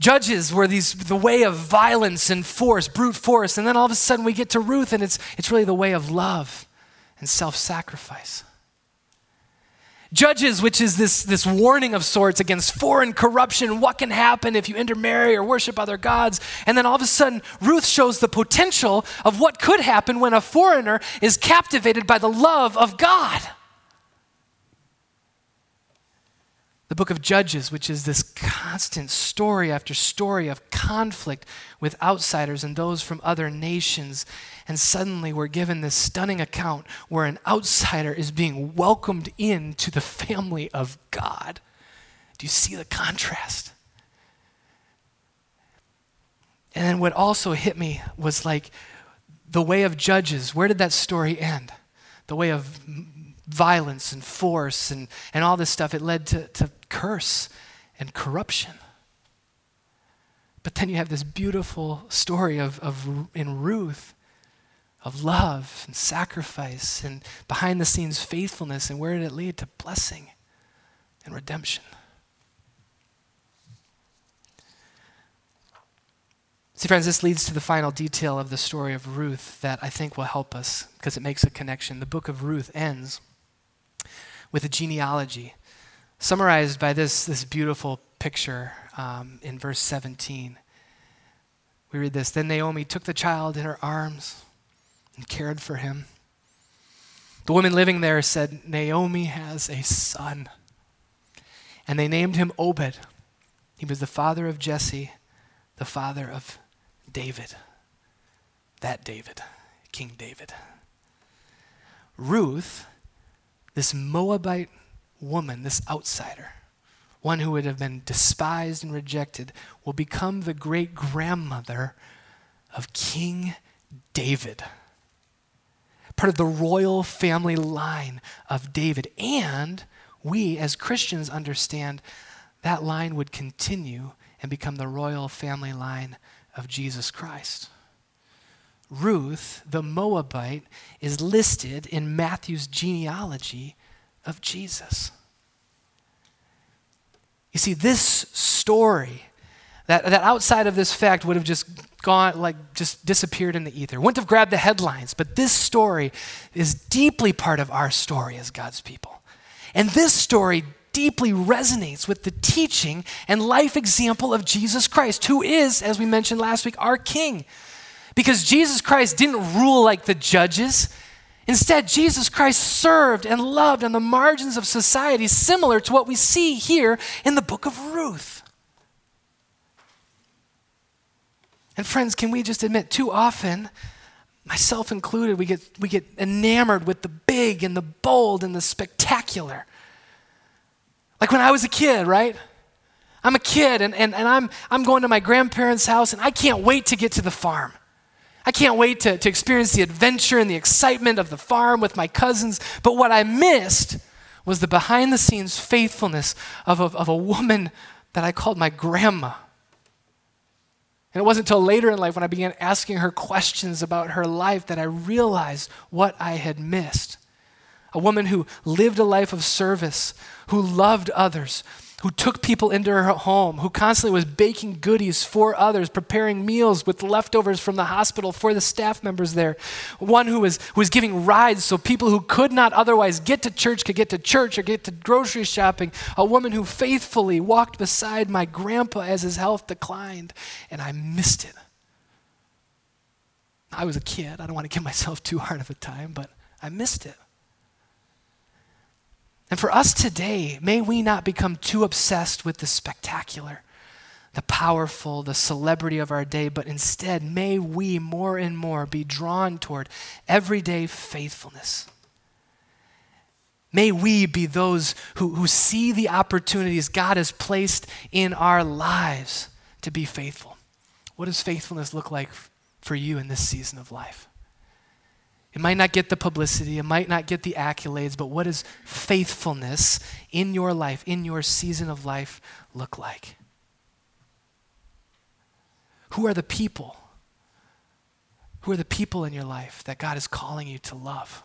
Judges were these the way of violence and force, brute force, and then all of a sudden we get to Ruth and it's it's really the way of love and self-sacrifice. Judges, which is this, this warning of sorts against foreign corruption, what can happen if you intermarry or worship other gods. And then all of a sudden, Ruth shows the potential of what could happen when a foreigner is captivated by the love of God. The book of Judges, which is this constant story after story of conflict with outsiders and those from other nations. And suddenly we're given this stunning account where an outsider is being welcomed into the family of God. Do you see the contrast? And then what also hit me was like the way of Judges. Where did that story end? The way of violence and force and, and all this stuff, it led to, to curse and corruption. But then you have this beautiful story of, of in Ruth of love and sacrifice and behind the scenes faithfulness. And where did it lead? To blessing and redemption. See, friends, this leads to the final detail of the story of Ruth that I think will help us because it makes a connection. The book of Ruth ends with a genealogy summarized by this, this beautiful picture um, in verse 17. We read this Then Naomi took the child in her arms and cared for him. The woman living there said, Naomi has a son. And they named him Obed. He was the father of Jesse, the father of David. That David, King David. Ruth this Moabite woman, this outsider, one who would have been despised and rejected, will become the great grandmother of King David. Part of the royal family line of David. And we, as Christians, understand that line would continue and become the royal family line of Jesus Christ. Ruth, the Moabite, is listed in Matthew's genealogy of Jesus. You see, this story, that, that outside of this fact would have just gone, like, just disappeared in the ether, wouldn't have grabbed the headlines, but this story is deeply part of our story as God's people. And this story deeply resonates with the teaching and life example of Jesus Christ, who is, as we mentioned last week, our King. Because Jesus Christ didn't rule like the judges. Instead, Jesus Christ served and loved on the margins of society, similar to what we see here in the book of Ruth. And friends, can we just admit too often, myself included, we get, we get enamored with the big and the bold and the spectacular. Like when I was a kid, right? I'm a kid and, and, and I'm, I'm going to my grandparents' house and I can't wait to get to the farm. I can't wait to, to experience the adventure and the excitement of the farm with my cousins. But what I missed was the behind the scenes faithfulness of a, of a woman that I called my grandma. And it wasn't until later in life when I began asking her questions about her life that I realized what I had missed. A woman who lived a life of service, who loved others, who took people into her home, who constantly was baking goodies for others, preparing meals with leftovers from the hospital for the staff members there. One who was, who was giving rides so people who could not otherwise get to church could get to church or get to grocery shopping. A woman who faithfully walked beside my grandpa as his health declined, and I missed it. I was a kid. I don't want to give myself too hard of a time, but I missed it. And for us today, may we not become too obsessed with the spectacular, the powerful, the celebrity of our day, but instead, may we more and more be drawn toward everyday faithfulness. May we be those who, who see the opportunities God has placed in our lives to be faithful. What does faithfulness look like for you in this season of life? It might not get the publicity, it might not get the accolades, but what does faithfulness in your life, in your season of life, look like? Who are the people? Who are the people in your life that God is calling you to love?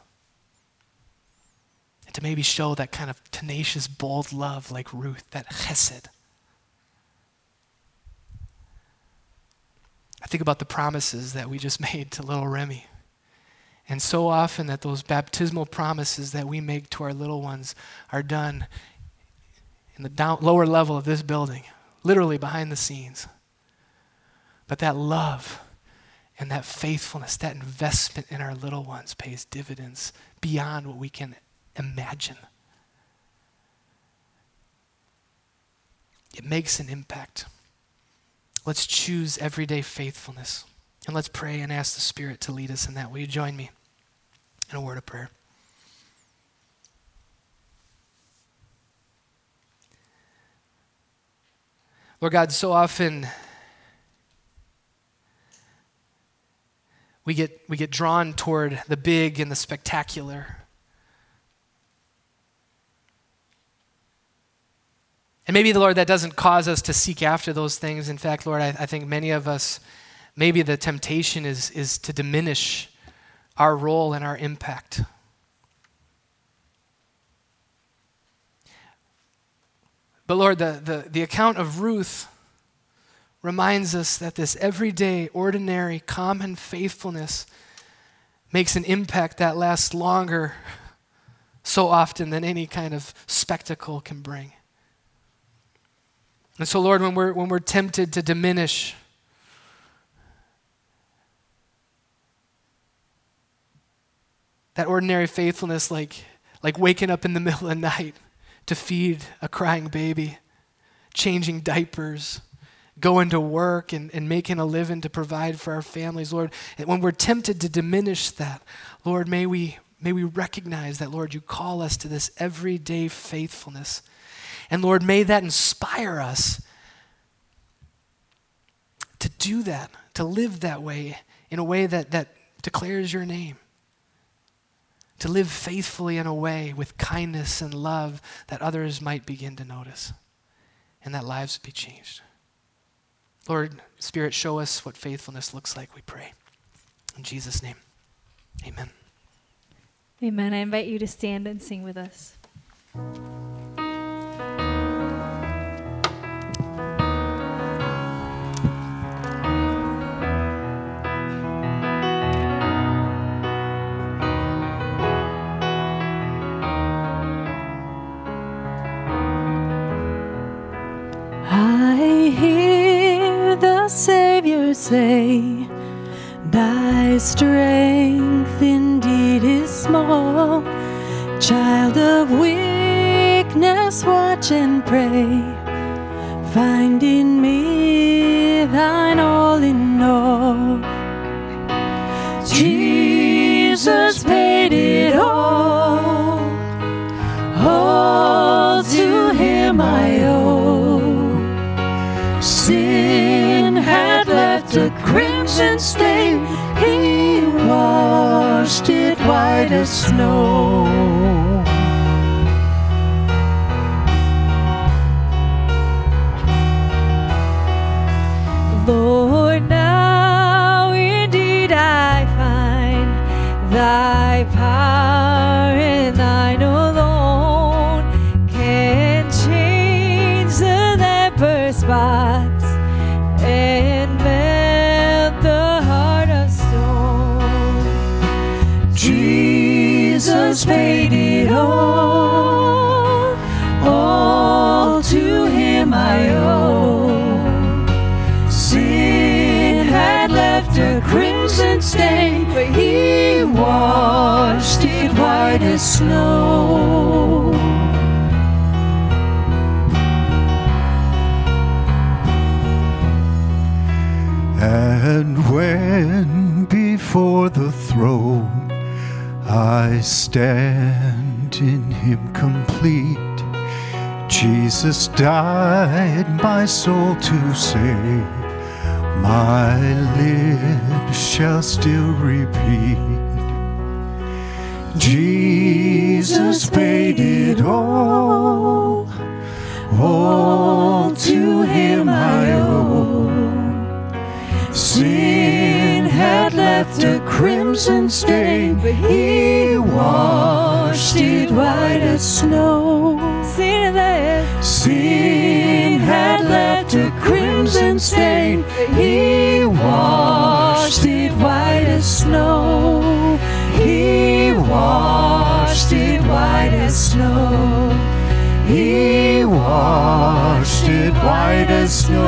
And to maybe show that kind of tenacious, bold love like Ruth, that chesed. I think about the promises that we just made to little Remy. And so often that those baptismal promises that we make to our little ones are done in the down, lower level of this building, literally behind the scenes. But that love and that faithfulness, that investment in our little ones pays dividends beyond what we can imagine. It makes an impact. Let's choose everyday faithfulness. And let's pray and ask the Spirit to lead us in that. Will you join me in a word of prayer? Lord God, so often we get, we get drawn toward the big and the spectacular. And maybe, the Lord, that doesn't cause us to seek after those things. In fact, Lord, I, I think many of us, maybe the temptation is, is to diminish our role and our impact. But Lord, the, the, the account of Ruth reminds us that this everyday, ordinary, common faithfulness makes an impact that lasts longer so often than any kind of spectacle can bring. And so, Lord, when we're, when we're tempted to diminish, that ordinary faithfulness, like, like waking up in the middle of the night to feed a crying baby, changing diapers, going to work and, and making a living to provide for our families, Lord. When we're tempted to diminish that, Lord, may we, may we recognize that, Lord, you call us to this everyday faithfulness. And Lord, may that inspire us to do that, to live that way in a way that, that declares your name. To live faithfully in a way with kindness and love that others might begin to notice and that lives be changed. Lord, Spirit, show us what faithfulness looks like, we pray. In Jesus' name, amen. Amen. I invite you to stand and sing with us. Savior say, Thy strength indeed is small. Child of weakness, watch and pray. Find in me thine all in all. Jesus paid it all. All to him I owe. Crimson stain. He washed it white as snow. Snow. And when before the throne I stand in Him complete, Jesus died my soul to save. My lips shall still repeat Jesus paid it all. All to him I owe. Sin had left a crimson stain, but he washed it white as snow. White as snow.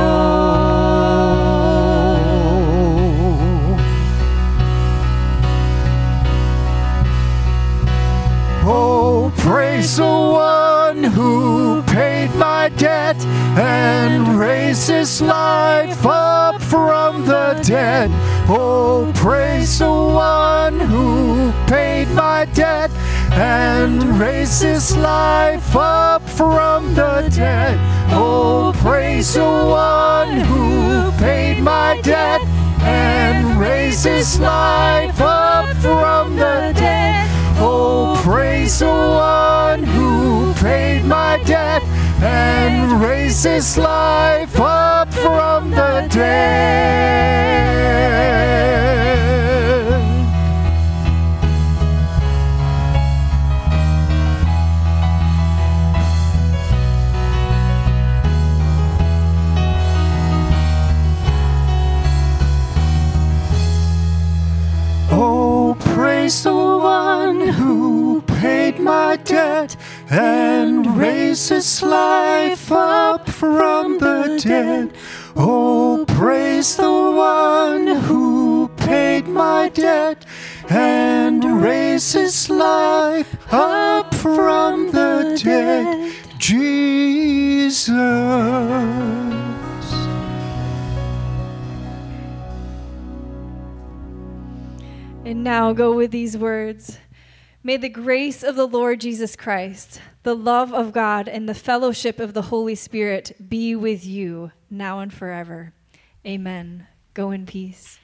Oh, praise the one who paid my debt and raised his life up from the dead. Oh, praise the one who paid my debt and raised his life up from the dead. Oh, praise the one who paid my debt and raised his life up from the dead. Oh, praise the one who paid my debt and raised his life up from the dead. Oh, praise the one who paid my debt and raised his life up from the dead. Oh, praise the one who paid my debt and raised his life up from the dead. Jesus. And now go with these words. May the grace of the Lord Jesus Christ, the love of God, and the fellowship of the Holy Spirit be with you now and forever. Amen. Go in peace.